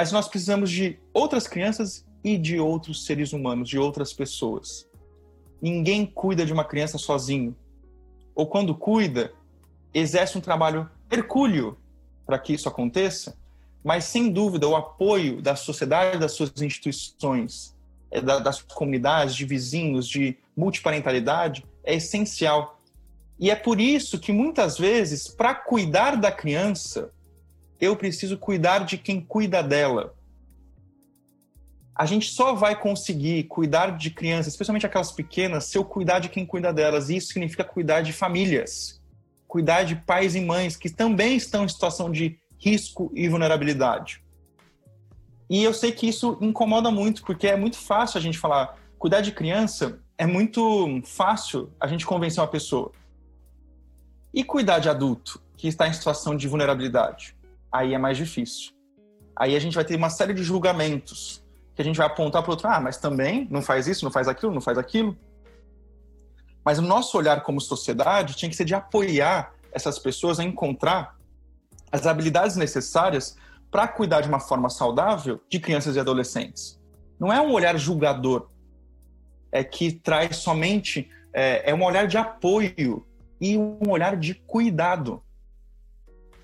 Mas nós precisamos de outras crianças e de outros seres humanos, de outras pessoas. Ninguém cuida de uma criança sozinho. Ou quando cuida, exerce um trabalho hercúleo para que isso aconteça, mas sem dúvida o apoio da sociedade, das suas instituições, é, das comunidades, de vizinhos, de multiparentalidade é essencial. E é por isso que muitas vezes, para cuidar da criança, eu preciso cuidar de quem cuida dela. A gente só vai conseguir cuidar de crianças, especialmente aquelas pequenas, se eu cuidar de quem cuida delas. E isso significa cuidar de famílias, cuidar de pais e mães que também estão em situação de risco e vulnerabilidade. E eu sei que isso incomoda muito, porque é muito fácil a gente falar, cuidar de criança é muito fácil a gente convencer uma pessoa. E cuidar de adulto que está em situação de vulnerabilidade? Aí é mais difícil. Aí a gente vai ter uma série de julgamentos que a gente vai apontar para o outro, ah, mas também não faz isso, não faz aquilo, não faz aquilo. Mas o nosso olhar como sociedade tinha que ser de apoiar essas pessoas a encontrar as habilidades necessárias para cuidar de uma forma saudável de crianças e adolescentes. Não é um olhar julgador, é que traz somente é, é um olhar de apoio e um olhar de cuidado.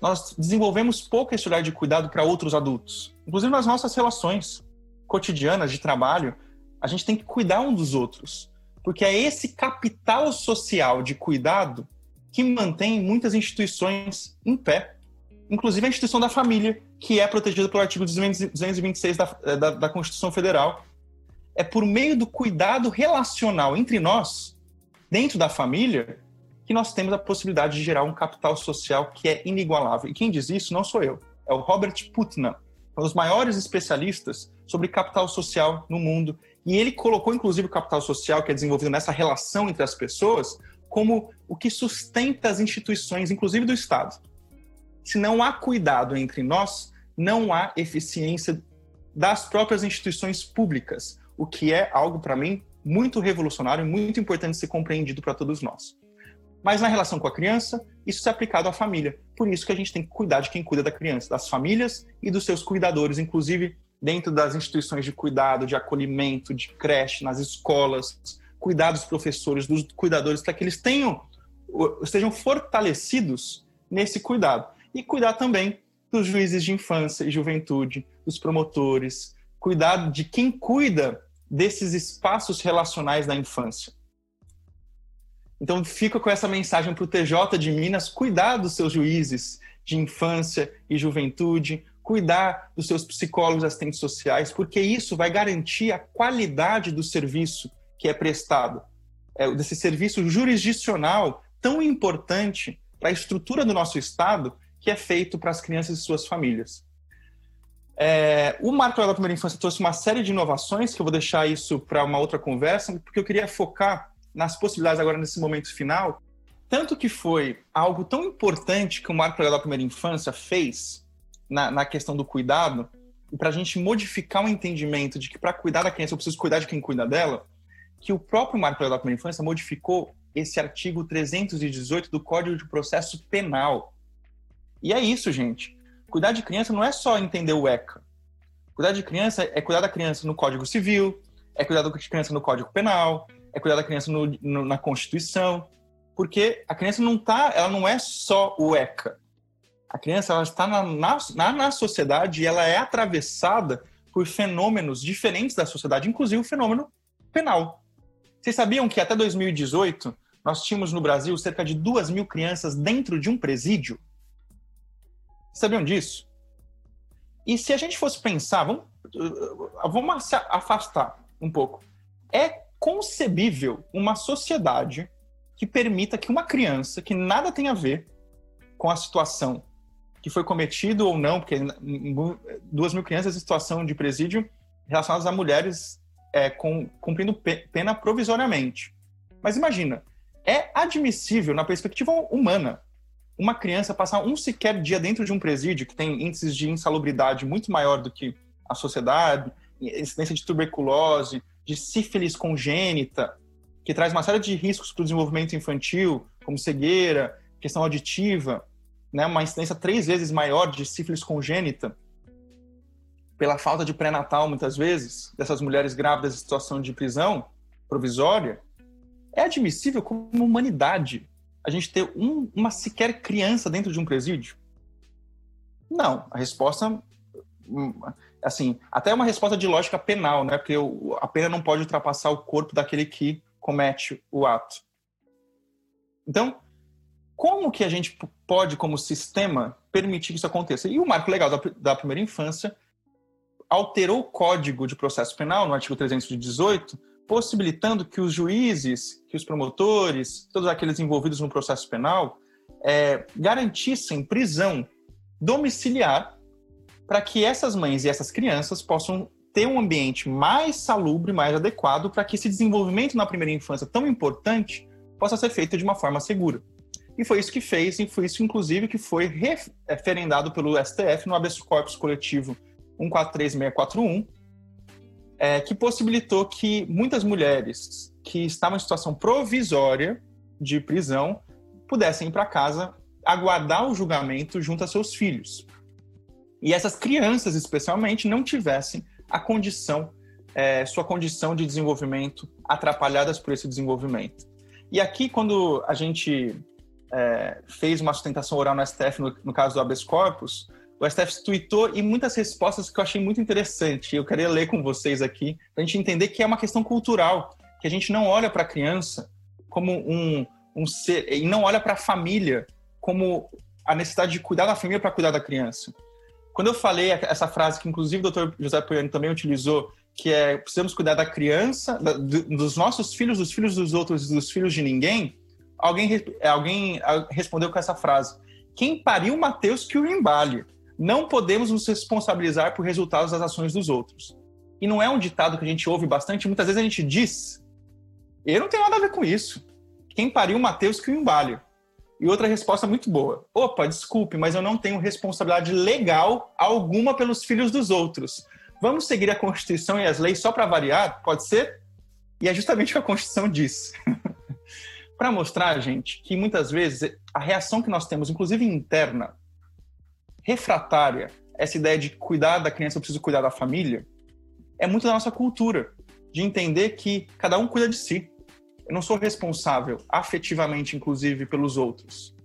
Nós desenvolvemos pouco esse olhar de cuidado para outros adultos, inclusive nas nossas relações cotidianas de trabalho. A gente tem que cuidar um dos outros, porque é esse capital social de cuidado que mantém muitas instituições em pé inclusive a instituição da família, que é protegida pelo artigo 226 da, da, da Constituição Federal. É por meio do cuidado relacional entre nós, dentro da família, que nós temos a possibilidade de gerar um capital social que é inigualável. E quem diz isso não sou eu, é o Robert Putnam, um dos maiores especialistas sobre capital social no mundo. E ele colocou, inclusive, o capital social, que é desenvolvido nessa relação entre as pessoas, como o que sustenta as instituições, inclusive do Estado se não há cuidado entre nós, não há eficiência das próprias instituições públicas, o que é algo, para mim, muito revolucionário e muito importante ser compreendido para todos nós. Mas na relação com a criança, isso é aplicado à família. Por isso que a gente tem que cuidar de quem cuida da criança, das famílias e dos seus cuidadores, inclusive dentro das instituições de cuidado, de acolhimento, de creche, nas escolas, cuidar dos professores, dos cuidadores, para que eles tenham, estejam fortalecidos nesse cuidado e cuidar também dos juízes de infância e juventude, dos promotores, cuidar de quem cuida desses espaços relacionais da infância. Então, fica com essa mensagem para o TJ de Minas: cuidar dos seus juízes de infância e juventude, cuidar dos seus psicólogos assistentes sociais, porque isso vai garantir a qualidade do serviço que é prestado, é, desse serviço jurisdicional tão importante para a estrutura do nosso Estado que é feito para as crianças e suas famílias. É, o Marco da Primeira Infância trouxe uma série de inovações, que eu vou deixar isso para uma outra conversa, porque eu queria focar nas possibilidades agora nesse momento final. Tanto que foi algo tão importante que o Marco da Primeira Infância fez na, na questão do cuidado, e para a gente modificar o entendimento de que para cuidar da criança eu preciso cuidar de quem cuida dela, que o próprio Marco da Primeira Infância modificou esse artigo 318 do Código de Processo Penal, e é isso, gente. Cuidar de criança não é só entender o ECA. Cuidar de criança é cuidar da criança no Código Civil, é cuidar da criança no Código Penal, é cuidar da criança no, no, na Constituição, porque a criança não tá, ela não é só o ECA. A criança ela está na, na, na sociedade e ela é atravessada por fenômenos diferentes da sociedade, inclusive o fenômeno penal. Vocês sabiam que até 2018 nós tínhamos no Brasil cerca de duas mil crianças dentro de um presídio? Sabiam disso? E se a gente fosse pensar, vamos, vamos se afastar um pouco. É concebível uma sociedade que permita que uma criança que nada tem a ver com a situação que foi cometido ou não, porque duas mil crianças em situação de presídio relacionadas a mulheres é, com, cumprindo pena provisoriamente. Mas imagina, é admissível na perspectiva humana uma criança passar um sequer dia dentro de um presídio que tem índices de insalubridade muito maior do que a sociedade, incidência de tuberculose, de sífilis congênita, que traz uma série de riscos para o desenvolvimento infantil, como cegueira, questão auditiva, né, uma incidência três vezes maior de sífilis congênita. pela falta de pré-natal, muitas vezes, dessas mulheres grávidas em situação de prisão provisória, é admissível como humanidade a gente ter um, uma sequer criança dentro de um presídio? Não. A resposta, hum, assim, até uma resposta de lógica penal, né? Porque a pena não pode ultrapassar o corpo daquele que comete o ato. Então, como que a gente pode, como sistema, permitir que isso aconteça? E o marco legal da, da primeira infância alterou o Código de Processo Penal, no artigo 318, possibilitando que os juízes, que os promotores, todos aqueles envolvidos no processo penal, é, garantissem prisão domiciliar para que essas mães e essas crianças possam ter um ambiente mais salubre, mais adequado, para que esse desenvolvimento na primeira infância tão importante possa ser feito de uma forma segura. E foi isso que fez, e foi isso, inclusive, que foi referendado pelo STF no habeas corpus coletivo 143641, é, que possibilitou que muitas mulheres que estavam em situação provisória de prisão pudessem ir para casa aguardar o julgamento junto a seus filhos. E essas crianças, especialmente, não tivessem a condição, é, sua condição de desenvolvimento atrapalhadas por esse desenvolvimento. E aqui, quando a gente é, fez uma sustentação oral no STF, no, no caso do habeas corpus, o STF tweetou e muitas respostas que eu achei muito interessante. Eu queria ler com vocês aqui, para a gente entender que é uma questão cultural, que a gente não olha para a criança como um, um ser, e não olha para a família como a necessidade de cuidar da família para cuidar da criança. Quando eu falei essa frase, que inclusive o Dr. José Poiani também utilizou, que é precisamos cuidar da criança, da, dos nossos filhos, dos filhos dos outros dos filhos de ninguém, alguém, alguém respondeu com essa frase: Quem pariu Mateus que o embale? Não podemos nos responsabilizar por resultados das ações dos outros. E não é um ditado que a gente ouve bastante, muitas vezes a gente diz: Eu não tenho nada a ver com isso. Quem pariu Mateus que o embale? E outra resposta muito boa: Opa, desculpe, mas eu não tenho responsabilidade legal alguma pelos filhos dos outros. Vamos seguir a Constituição e as leis só para variar? Pode ser? E é justamente o que a Constituição diz. <laughs> para mostrar, gente, que muitas vezes a reação que nós temos, inclusive interna, refratária, essa ideia de cuidar da criança, eu preciso cuidar da família, é muito da nossa cultura, de entender que cada um cuida de si. Eu não sou responsável afetivamente, inclusive, pelos outros.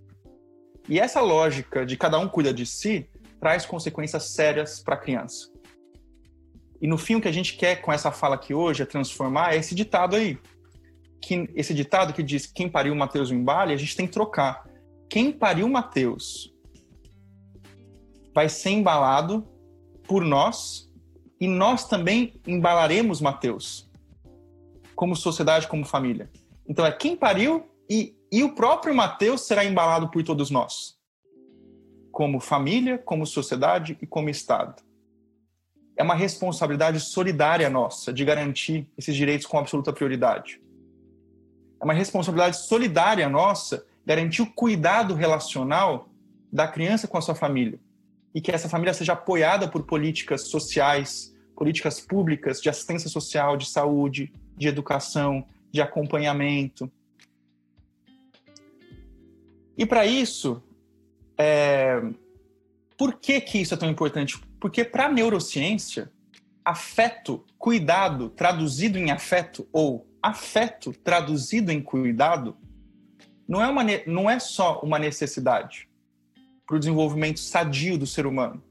E essa lógica de cada um cuida de si traz consequências sérias para a criança. E no fim, o que a gente quer com essa fala aqui hoje é transformar esse ditado aí que esse ditado que diz quem pariu Mateus o embale, a gente tem que trocar. Quem pariu Mateus vai ser embalado por nós e nós também embalaremos Mateus como sociedade, como família. Então é quem pariu e, e o próprio Mateus será embalado por todos nós, como família, como sociedade e como Estado. É uma responsabilidade solidária nossa de garantir esses direitos com absoluta prioridade é uma responsabilidade solidária nossa garantir o cuidado relacional da criança com a sua família e que essa família seja apoiada por políticas sociais, políticas públicas de assistência social, de saúde, de educação, de acompanhamento. E para isso, é... por que, que isso é tão importante? Porque para a neurociência, afeto, cuidado, traduzido em afeto ou afeto traduzido em cuidado não é, uma, não é só uma necessidade para o desenvolvimento sadio do ser humano.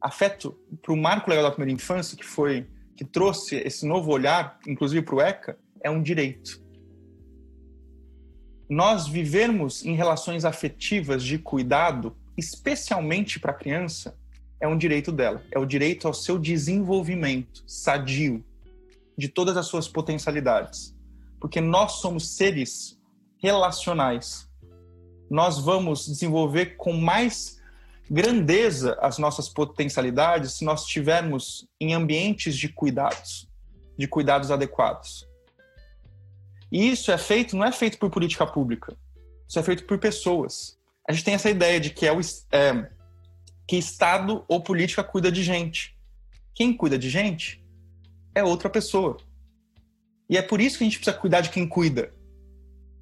Afeto, para o marco legal da primeira infância, que foi que trouxe esse novo olhar, inclusive para o ECA, é um direito. Nós vivermos em relações afetivas de cuidado, especialmente para a criança, é um direito dela. É o direito ao seu desenvolvimento sadio, de todas as suas potencialidades. Porque nós somos seres relacionais. Nós vamos desenvolver com mais grandeza as nossas potencialidades se nós estivermos em ambientes de cuidados, de cuidados adequados. E isso é feito, não é feito por política pública, isso é feito por pessoas. A gente tem essa ideia de que é, o, é que Estado ou política cuida de gente. Quem cuida de gente é outra pessoa. E é por isso que a gente precisa cuidar de quem cuida.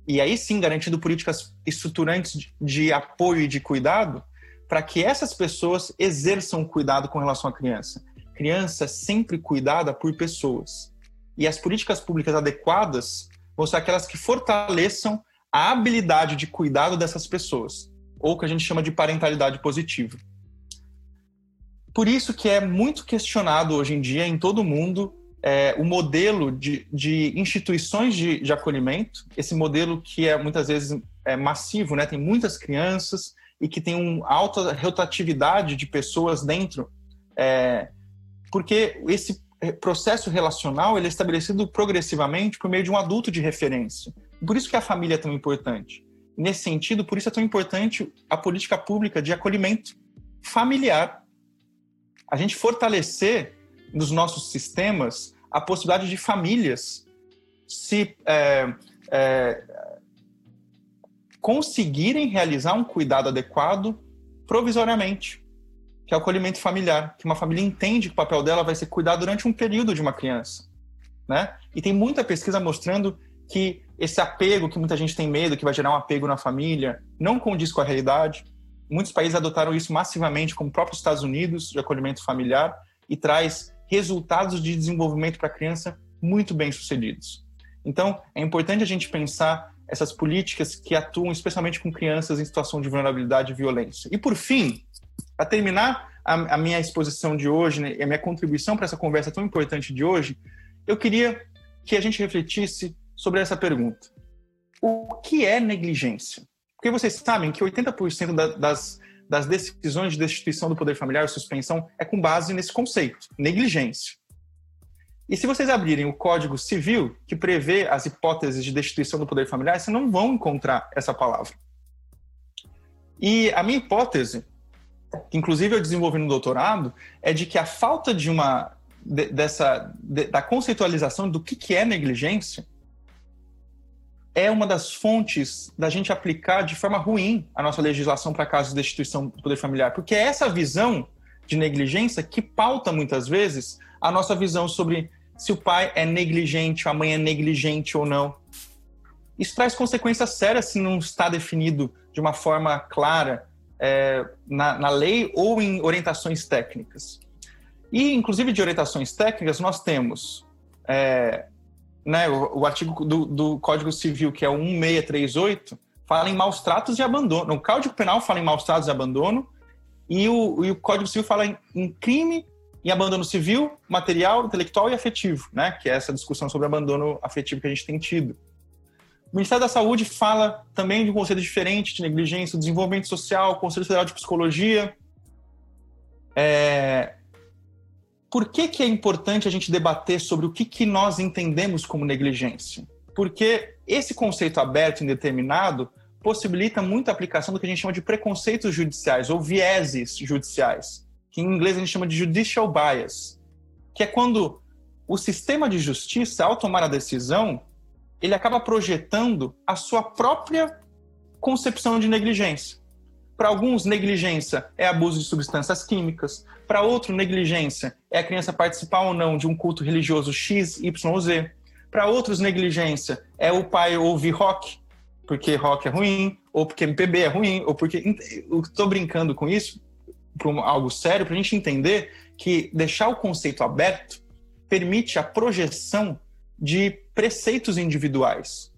E aí sim, garantindo políticas estruturantes de, apoio e de cuidado, para que essas pessoas exerçam cuidado com relação à criança. Criança é sempre cuidada por pessoas. E as políticas públicas adequadas vão ser aquelas que fortaleçam a habilidade de cuidado dessas pessoas, ou que a gente chama de parentalidade positiva. Por isso que é muito questionado hoje em dia em todo o mundo é, o modelo de, de instituições de, de, acolhimento, esse modelo que é muitas vezes é massivo, né? tem muitas crianças e que tem uma alta rotatividade de pessoas dentro, é, porque esse processo relacional ele é estabelecido progressivamente por meio de um adulto de referência. Por isso que a família é tão importante. Nesse sentido, por isso é tão importante a política pública de acolhimento familiar. A gente fortalecer nos nossos sistemas a possibilidade de famílias se é, é, conseguirem realizar um cuidado adequado provisoriamente, que é o acolhimento familiar, que uma família entende que o papel dela vai ser cuidar durante um período de uma criança, né? E tem muita pesquisa mostrando que esse apego que muita gente tem medo, que vai gerar um apego na família, não condiz com a realidade. Muitos países adotaram isso massivamente, como o próprio Estados Unidos, de acolhimento familiar, e traz resultados de desenvolvimento para a criança muito bem sucedidos. Então, é importante a gente pensar essas políticas que atuam especialmente com crianças em situação de vulnerabilidade e violência. E, por fim, para terminar a, a, minha exposição de hoje né, e a minha contribuição para essa conversa tão importante de hoje, eu queria que a gente refletisse sobre essa pergunta. O que é negligência? Porque vocês sabem que 80% da, das das decisões de destituição do poder familiar suspensão é com base nesse conceito, negligência. E se vocês abrirem o Código Civil, que prevê as hipóteses de destituição do poder familiar, vocês não vão encontrar essa palavra. E a minha hipótese, que inclusive eu desenvolvi no doutorado, é de que a falta de uma de, dessa de, da conceitualização do que, que é negligência é uma das fontes da gente aplicar de forma ruim a nossa legislação para casos de destituição do poder familiar, porque é essa visão de negligência que pauta muitas vezes a nossa visão sobre se o pai é negligente, a mãe é negligente ou não. Isso traz consequências sérias se não está definido de uma forma clara é, na, na lei ou em orientações técnicas. E, inclusive, de orientações técnicas, nós temos é, né, o, o artigo do, do, Código Civil, que é o 1638, fala em maus tratos e abandono. O Código Penal fala em maus tratos e abandono, e o, e o Código Civil fala em, em, crime e abandono civil, material, intelectual e afetivo, né, que é essa discussão sobre abandono afetivo que a gente tem tido. O Ministério da Saúde fala também de um conceito diferente de negligência, desenvolvimento social, Conselho Federal de Psicologia. É, por que, que é importante a gente debater sobre o que, que nós entendemos como negligência? Porque esse conceito aberto e indeterminado possibilita muita aplicação do que a gente chama de preconceitos judiciais ou vieses judiciais, que em inglês a gente chama de judicial bias, que é quando o sistema de justiça, ao tomar a decisão, ele acaba projetando a sua própria concepção de negligência. Para alguns, negligência é abuso de substâncias químicas. Para outro, negligência é a criança participar ou não de um culto religioso X, Y ou Z. Para outros, negligência é o pai ouvir rock, porque rock é ruim, ou porque MPB é ruim, ou porque. Estou brincando com isso, para algo sério, para a gente entender que deixar o conceito aberto permite a projeção de preceitos individuais.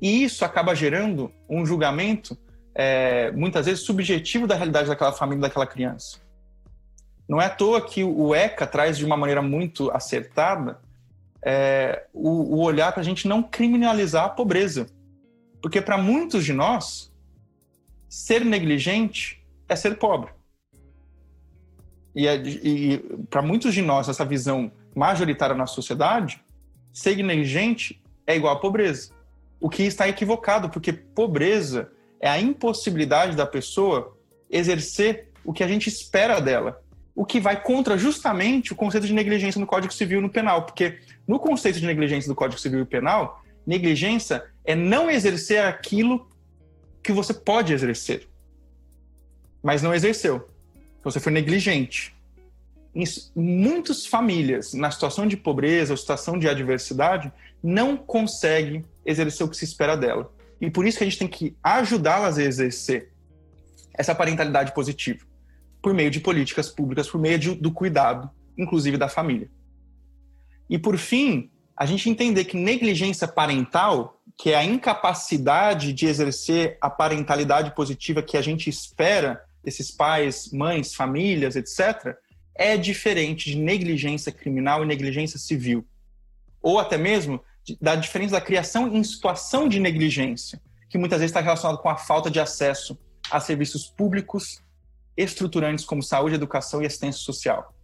E isso acaba gerando um julgamento é, muitas vezes subjetivo da realidade daquela família, daquela criança. Não é à toa que o ECA traz de uma maneira muito acertada é, o, o olhar para a gente não criminalizar a pobreza. Porque para muitos de nós, ser negligente é ser pobre. E, é, e para muitos de nós, essa visão majoritária na sociedade, ser negligente é igual a pobreza. O que está equivocado, porque pobreza é a impossibilidade da pessoa exercer o que a gente espera dela. O que vai contra justamente o conceito de negligência no Código Civil e no Penal, porque no conceito de negligência do Código Civil e Penal, negligência é não exercer aquilo que você pode exercer, mas não exerceu. Você foi negligente. Em muitas famílias, na situação de pobreza ou situação de adversidade, não conseguem exercer o que se espera dela. E por isso que a gente tem que ajudá-las a exercer essa parentalidade positiva por meio de políticas públicas, por meio do cuidado, inclusive da família. E por fim, a gente entender que negligência parental, que é a incapacidade de exercer a parentalidade positiva que a gente espera desses pais, mães, famílias, etc., é diferente de negligência criminal e negligência civil. Ou até mesmo da diferença da criação em situação de negligência, que muitas vezes está relacionado com a falta de acesso a serviços públicos estruturantes como saúde, educação e assistência social.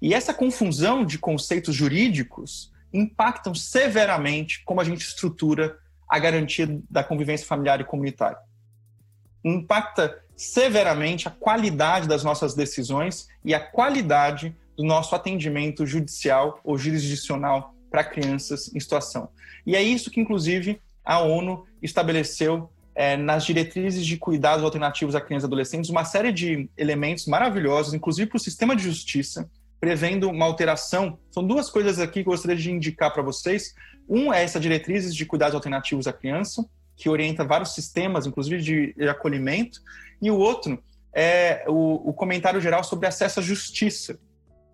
E essa confusão de conceitos jurídicos impactam severamente como a gente estrutura a garantia da convivência familiar e comunitária. Impacta severamente a qualidade das nossas decisões e a qualidade do nosso atendimento judicial ou jurisdicional para crianças em situação. E é isso que, inclusive, a ONU estabeleceu é, nas diretrizes de cuidados alternativos a crianças e adolescentes uma série de elementos maravilhosos, inclusive para o sistema de justiça, prevendo uma alteração. São duas coisas aqui que eu gostaria de indicar para vocês. Um é essa diretrizes de cuidados alternativos à criança, que orienta vários sistemas, inclusive de, de acolhimento, e o outro é o, o comentário geral sobre acesso à justiça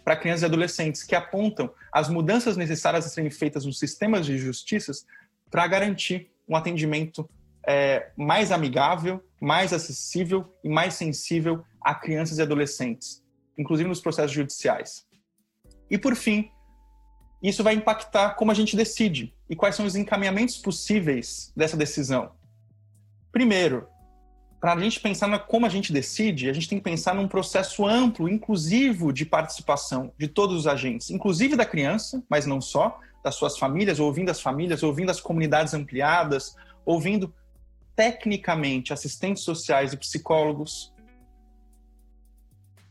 para crianças e adolescentes, que apontam as mudanças necessárias a serem feitas nos sistemas de justiça para garantir um atendimento é, mais amigável, mais acessível e mais sensível a crianças e adolescentes, inclusive nos processos judiciais. E por fim, isso vai impactar como a gente decide e quais são os encaminhamentos possíveis dessa decisão. Primeiro, para a gente pensar na como a gente decide, a gente tem que pensar num processo amplo, inclusivo de participação de todos os agentes, inclusive da criança, mas não só, das suas famílias, ouvindo as famílias, ouvindo as comunidades ampliadas, ouvindo tecnicamente assistentes sociais e psicólogos,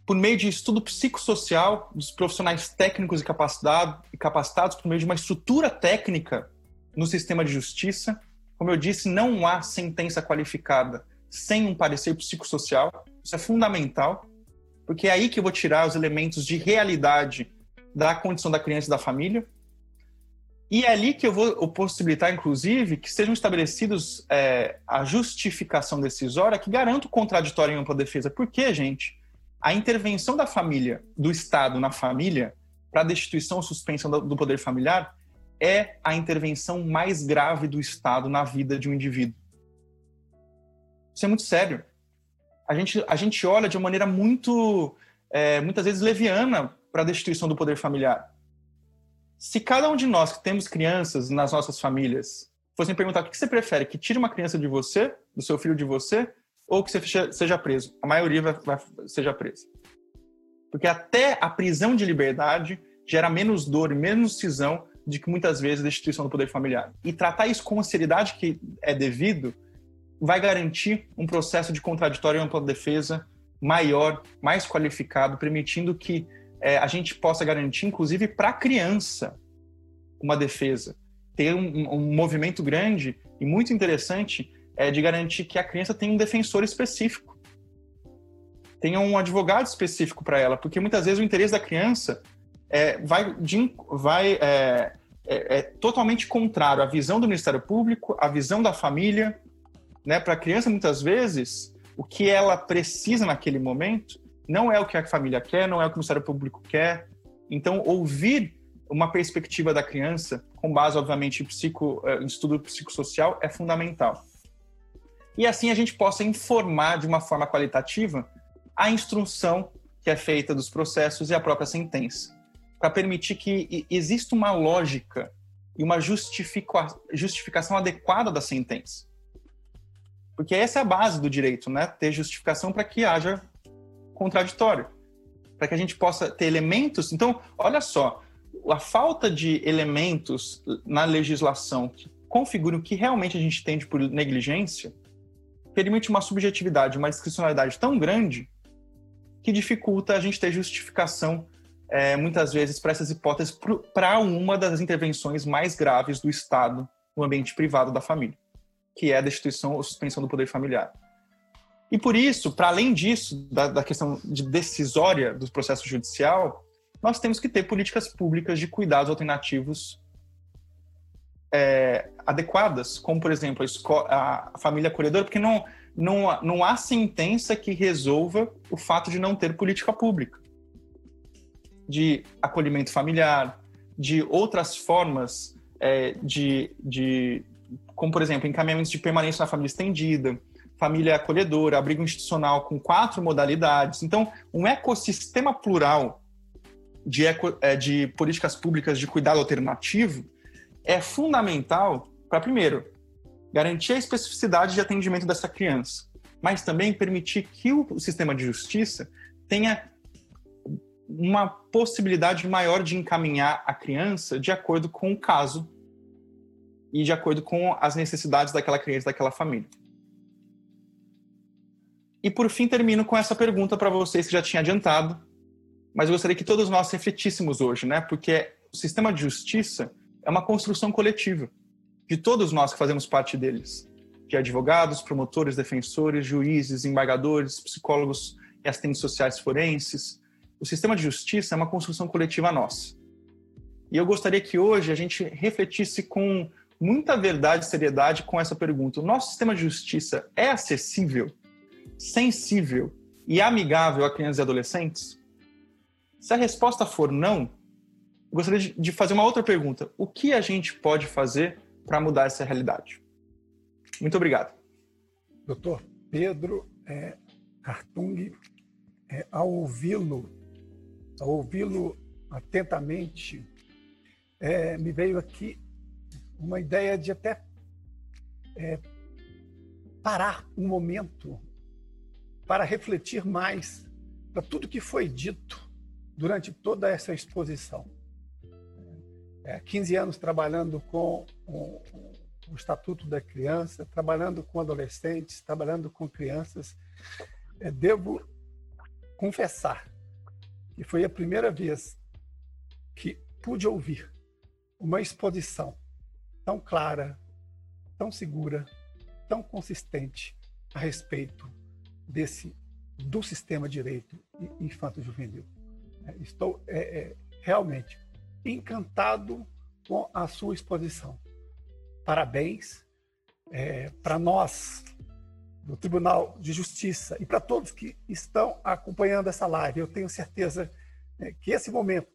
por meio de estudo psicossocial dos profissionais técnicos e capacitados, por meio de uma estrutura técnica no sistema de justiça. Como eu disse, não há sentença qualificada sem um parecer psicossocial. Isso é fundamental, porque é aí que eu vou tirar os elementos de realidade da condição da criança e da família. E é ali que eu vou possibilitar, inclusive, que sejam estabelecidos é, a justificação decisória que garanta o contraditório em ampla defesa. Por quê, gente? A intervenção da família, do Estado na família, para a destituição ou suspensão do poder familiar, é a intervenção mais grave do Estado na vida de um indivíduo. Isso é muito sério. A gente, a gente olha de uma maneira muito, é, muitas vezes, leviana para a destituição do poder familiar. Se cada um de nós que temos crianças nas nossas famílias fossem perguntar o que você prefere, que tire uma criança de você, do seu filho de você, ou que você seja preso. A maioria vai, vai seja presa. Porque até a prisão de liberdade gera menos dor e menos cisão de que muitas vezes a destituição do poder familiar. E tratar isso com a seriedade que é devido vai garantir um processo de contraditório e ampla defesa maior, mais qualificado, permitindo que é, a gente possa garantir, inclusive para a criança, uma defesa. Ter um, um movimento grande e muito interessante é de garantir que a criança tenha um defensor específico, tenha um advogado específico para ela, porque muitas vezes o interesse da criança é, vai, de, vai é, é, é, totalmente contrário à visão do Ministério Público, à visão da família. Né? Para a criança, muitas vezes, o que ela precisa naquele momento não é o que a família quer, não é o que o Ministério Público quer. Então, ouvir uma perspectiva da criança, com base, obviamente, em, psico, é, em estudo psicossocial, é fundamental e assim a gente possa informar de uma forma qualitativa a instrução que é feita dos processos e a própria sentença, para permitir que exista uma lógica e uma justifica, justificação adequada da sentença. Porque essa é a base do direito, né? Ter justificação para que haja contraditório, para que a gente possa ter elementos. Então, olha só, a falta de elementos na legislação que configuram o que realmente a gente entende por negligência permite uma subjetividade, uma discricionalidade tão grande que dificulta a gente ter justificação, é, muitas vezes, para essas hipóteses para uma das intervenções mais graves do Estado no ambiente privado da família, que é a destituição ou suspensão do poder familiar. E por isso, para além disso, da, da questão de decisória do processo judicial, nós temos que ter políticas públicas de cuidados alternativos é, adequadas, como por exemplo a, a, família acolhedora, porque não, não, não há sentença que resolva o fato de não ter política pública, de acolhimento familiar, de outras formas é, de, de, como por exemplo, encaminhamentos de permanência na família estendida, família acolhedora, abrigo institucional com quatro modalidades. Então, um ecossistema plural de, eco, é, de políticas públicas de cuidado alternativo é fundamental para, primeiro, garantir a especificidade de atendimento dessa criança, mas também permitir que o sistema de justiça tenha uma possibilidade maior de encaminhar a criança de acordo com o caso e de acordo com as necessidades daquela criança, daquela família. E por fim, termino com essa pergunta para vocês que já tinha adiantado, mas eu gostaria que todos nós refletíssemos hoje, né? Porque o sistema de justiça é uma construção coletiva de todos nós que fazemos parte deles, de advogados, promotores, defensores, juízes, embargadores, psicólogos e assistentes sociais forenses. O sistema de justiça é uma construção coletiva nossa. E eu gostaria que hoje a gente refletisse com muita verdade e seriedade com essa pergunta: o nosso sistema de justiça é acessível, sensível e amigável a crianças e adolescentes? Se a resposta for não, gostaria de fazer uma outra pergunta: o que a gente pode fazer para mudar essa realidade. Muito obrigado. Doutor Pedro é, Hartung, é, ao ouvi-lo, ao ouvi-lo atentamente, é, me veio aqui uma ideia de até é, parar um momento para refletir mais para tudo que foi dito durante toda essa exposição é, 15 anos trabalhando com o, Estatuto da Criança, trabalhando com adolescentes, trabalhando com crianças. É, devo confessar que foi a primeira vez que pude ouvir uma exposição tão clara, tão segura, tão consistente a respeito desse do sistema de direito infanto-juvenil. É, estou é, é, realmente encantado com a sua exposição. Parabéns é, para nós do Tribunal de Justiça e para todos que estão acompanhando essa live. Eu tenho certeza é, que esse momento,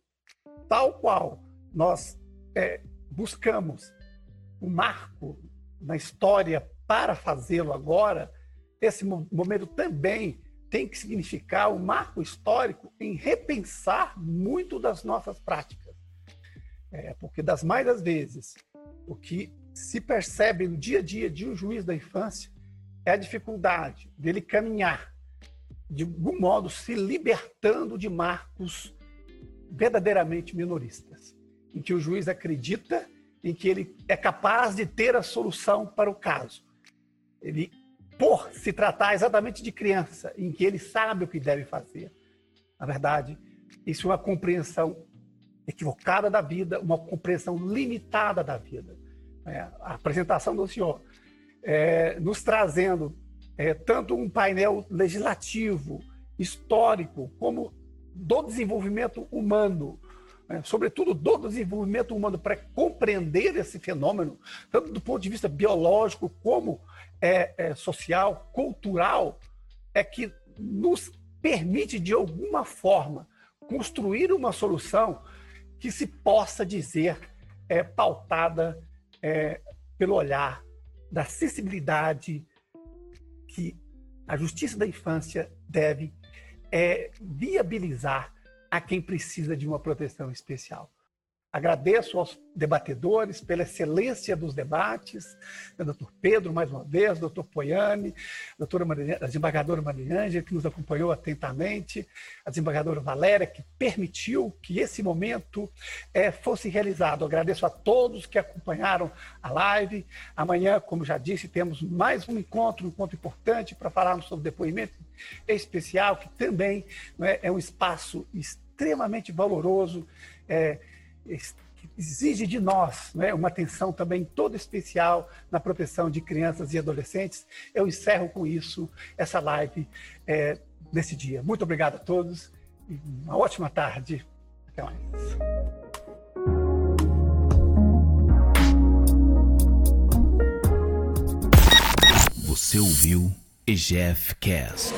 tal qual nós é, buscamos um marco na história para fazê-lo agora, esse momento também tem que significar um marco histórico em repensar muito das nossas práticas. É, porque das mais das vezes, o que se percebe no dia a dia de um juiz da infância é a dificuldade dele caminhar, de algum modo se libertando de marcos verdadeiramente minoristas, em que o juiz acredita em que ele é capaz de ter a solução para o caso. Ele, por se tratar exatamente de criança, em que ele sabe o que deve fazer, na verdade, isso é uma compreensão equivocada da vida, uma compreensão limitada da vida. É, a apresentação do senhor é, nos trazendo é, tanto um painel legislativo, histórico, como do desenvolvimento humano, né, sobretudo do desenvolvimento humano, para compreender esse fenômeno, tanto do ponto de vista biológico como é, é, social, cultural, é que nos permite, de alguma forma, construir uma solução que se possa dizer é, pautada é, pelo olhar da sensibilidade que a justiça da infância deve é, viabilizar a quem precisa de uma proteção especial. Agradeço aos debatedores pela excelência dos debates, o doutor Pedro, mais uma vez, doutor Poiane, doutora a desembargadora Mariângela, que nos acompanhou atentamente, a desembargadora Valéria, que permitiu que esse momento é, fosse realizado. Agradeço a todos que acompanharam a live. Amanhã, como já disse, temos mais um encontro, um encontro importante para falarmos sobre depoimento especial, que também é, é um espaço extremamente valoroso. É, exige de nós né, uma atenção também toda especial na proteção de crianças e adolescentes. Eu encerro com isso essa live é, nesse dia. Muito obrigado a todos e uma ótima tarde. Até mais. Você ouviu EGFcast.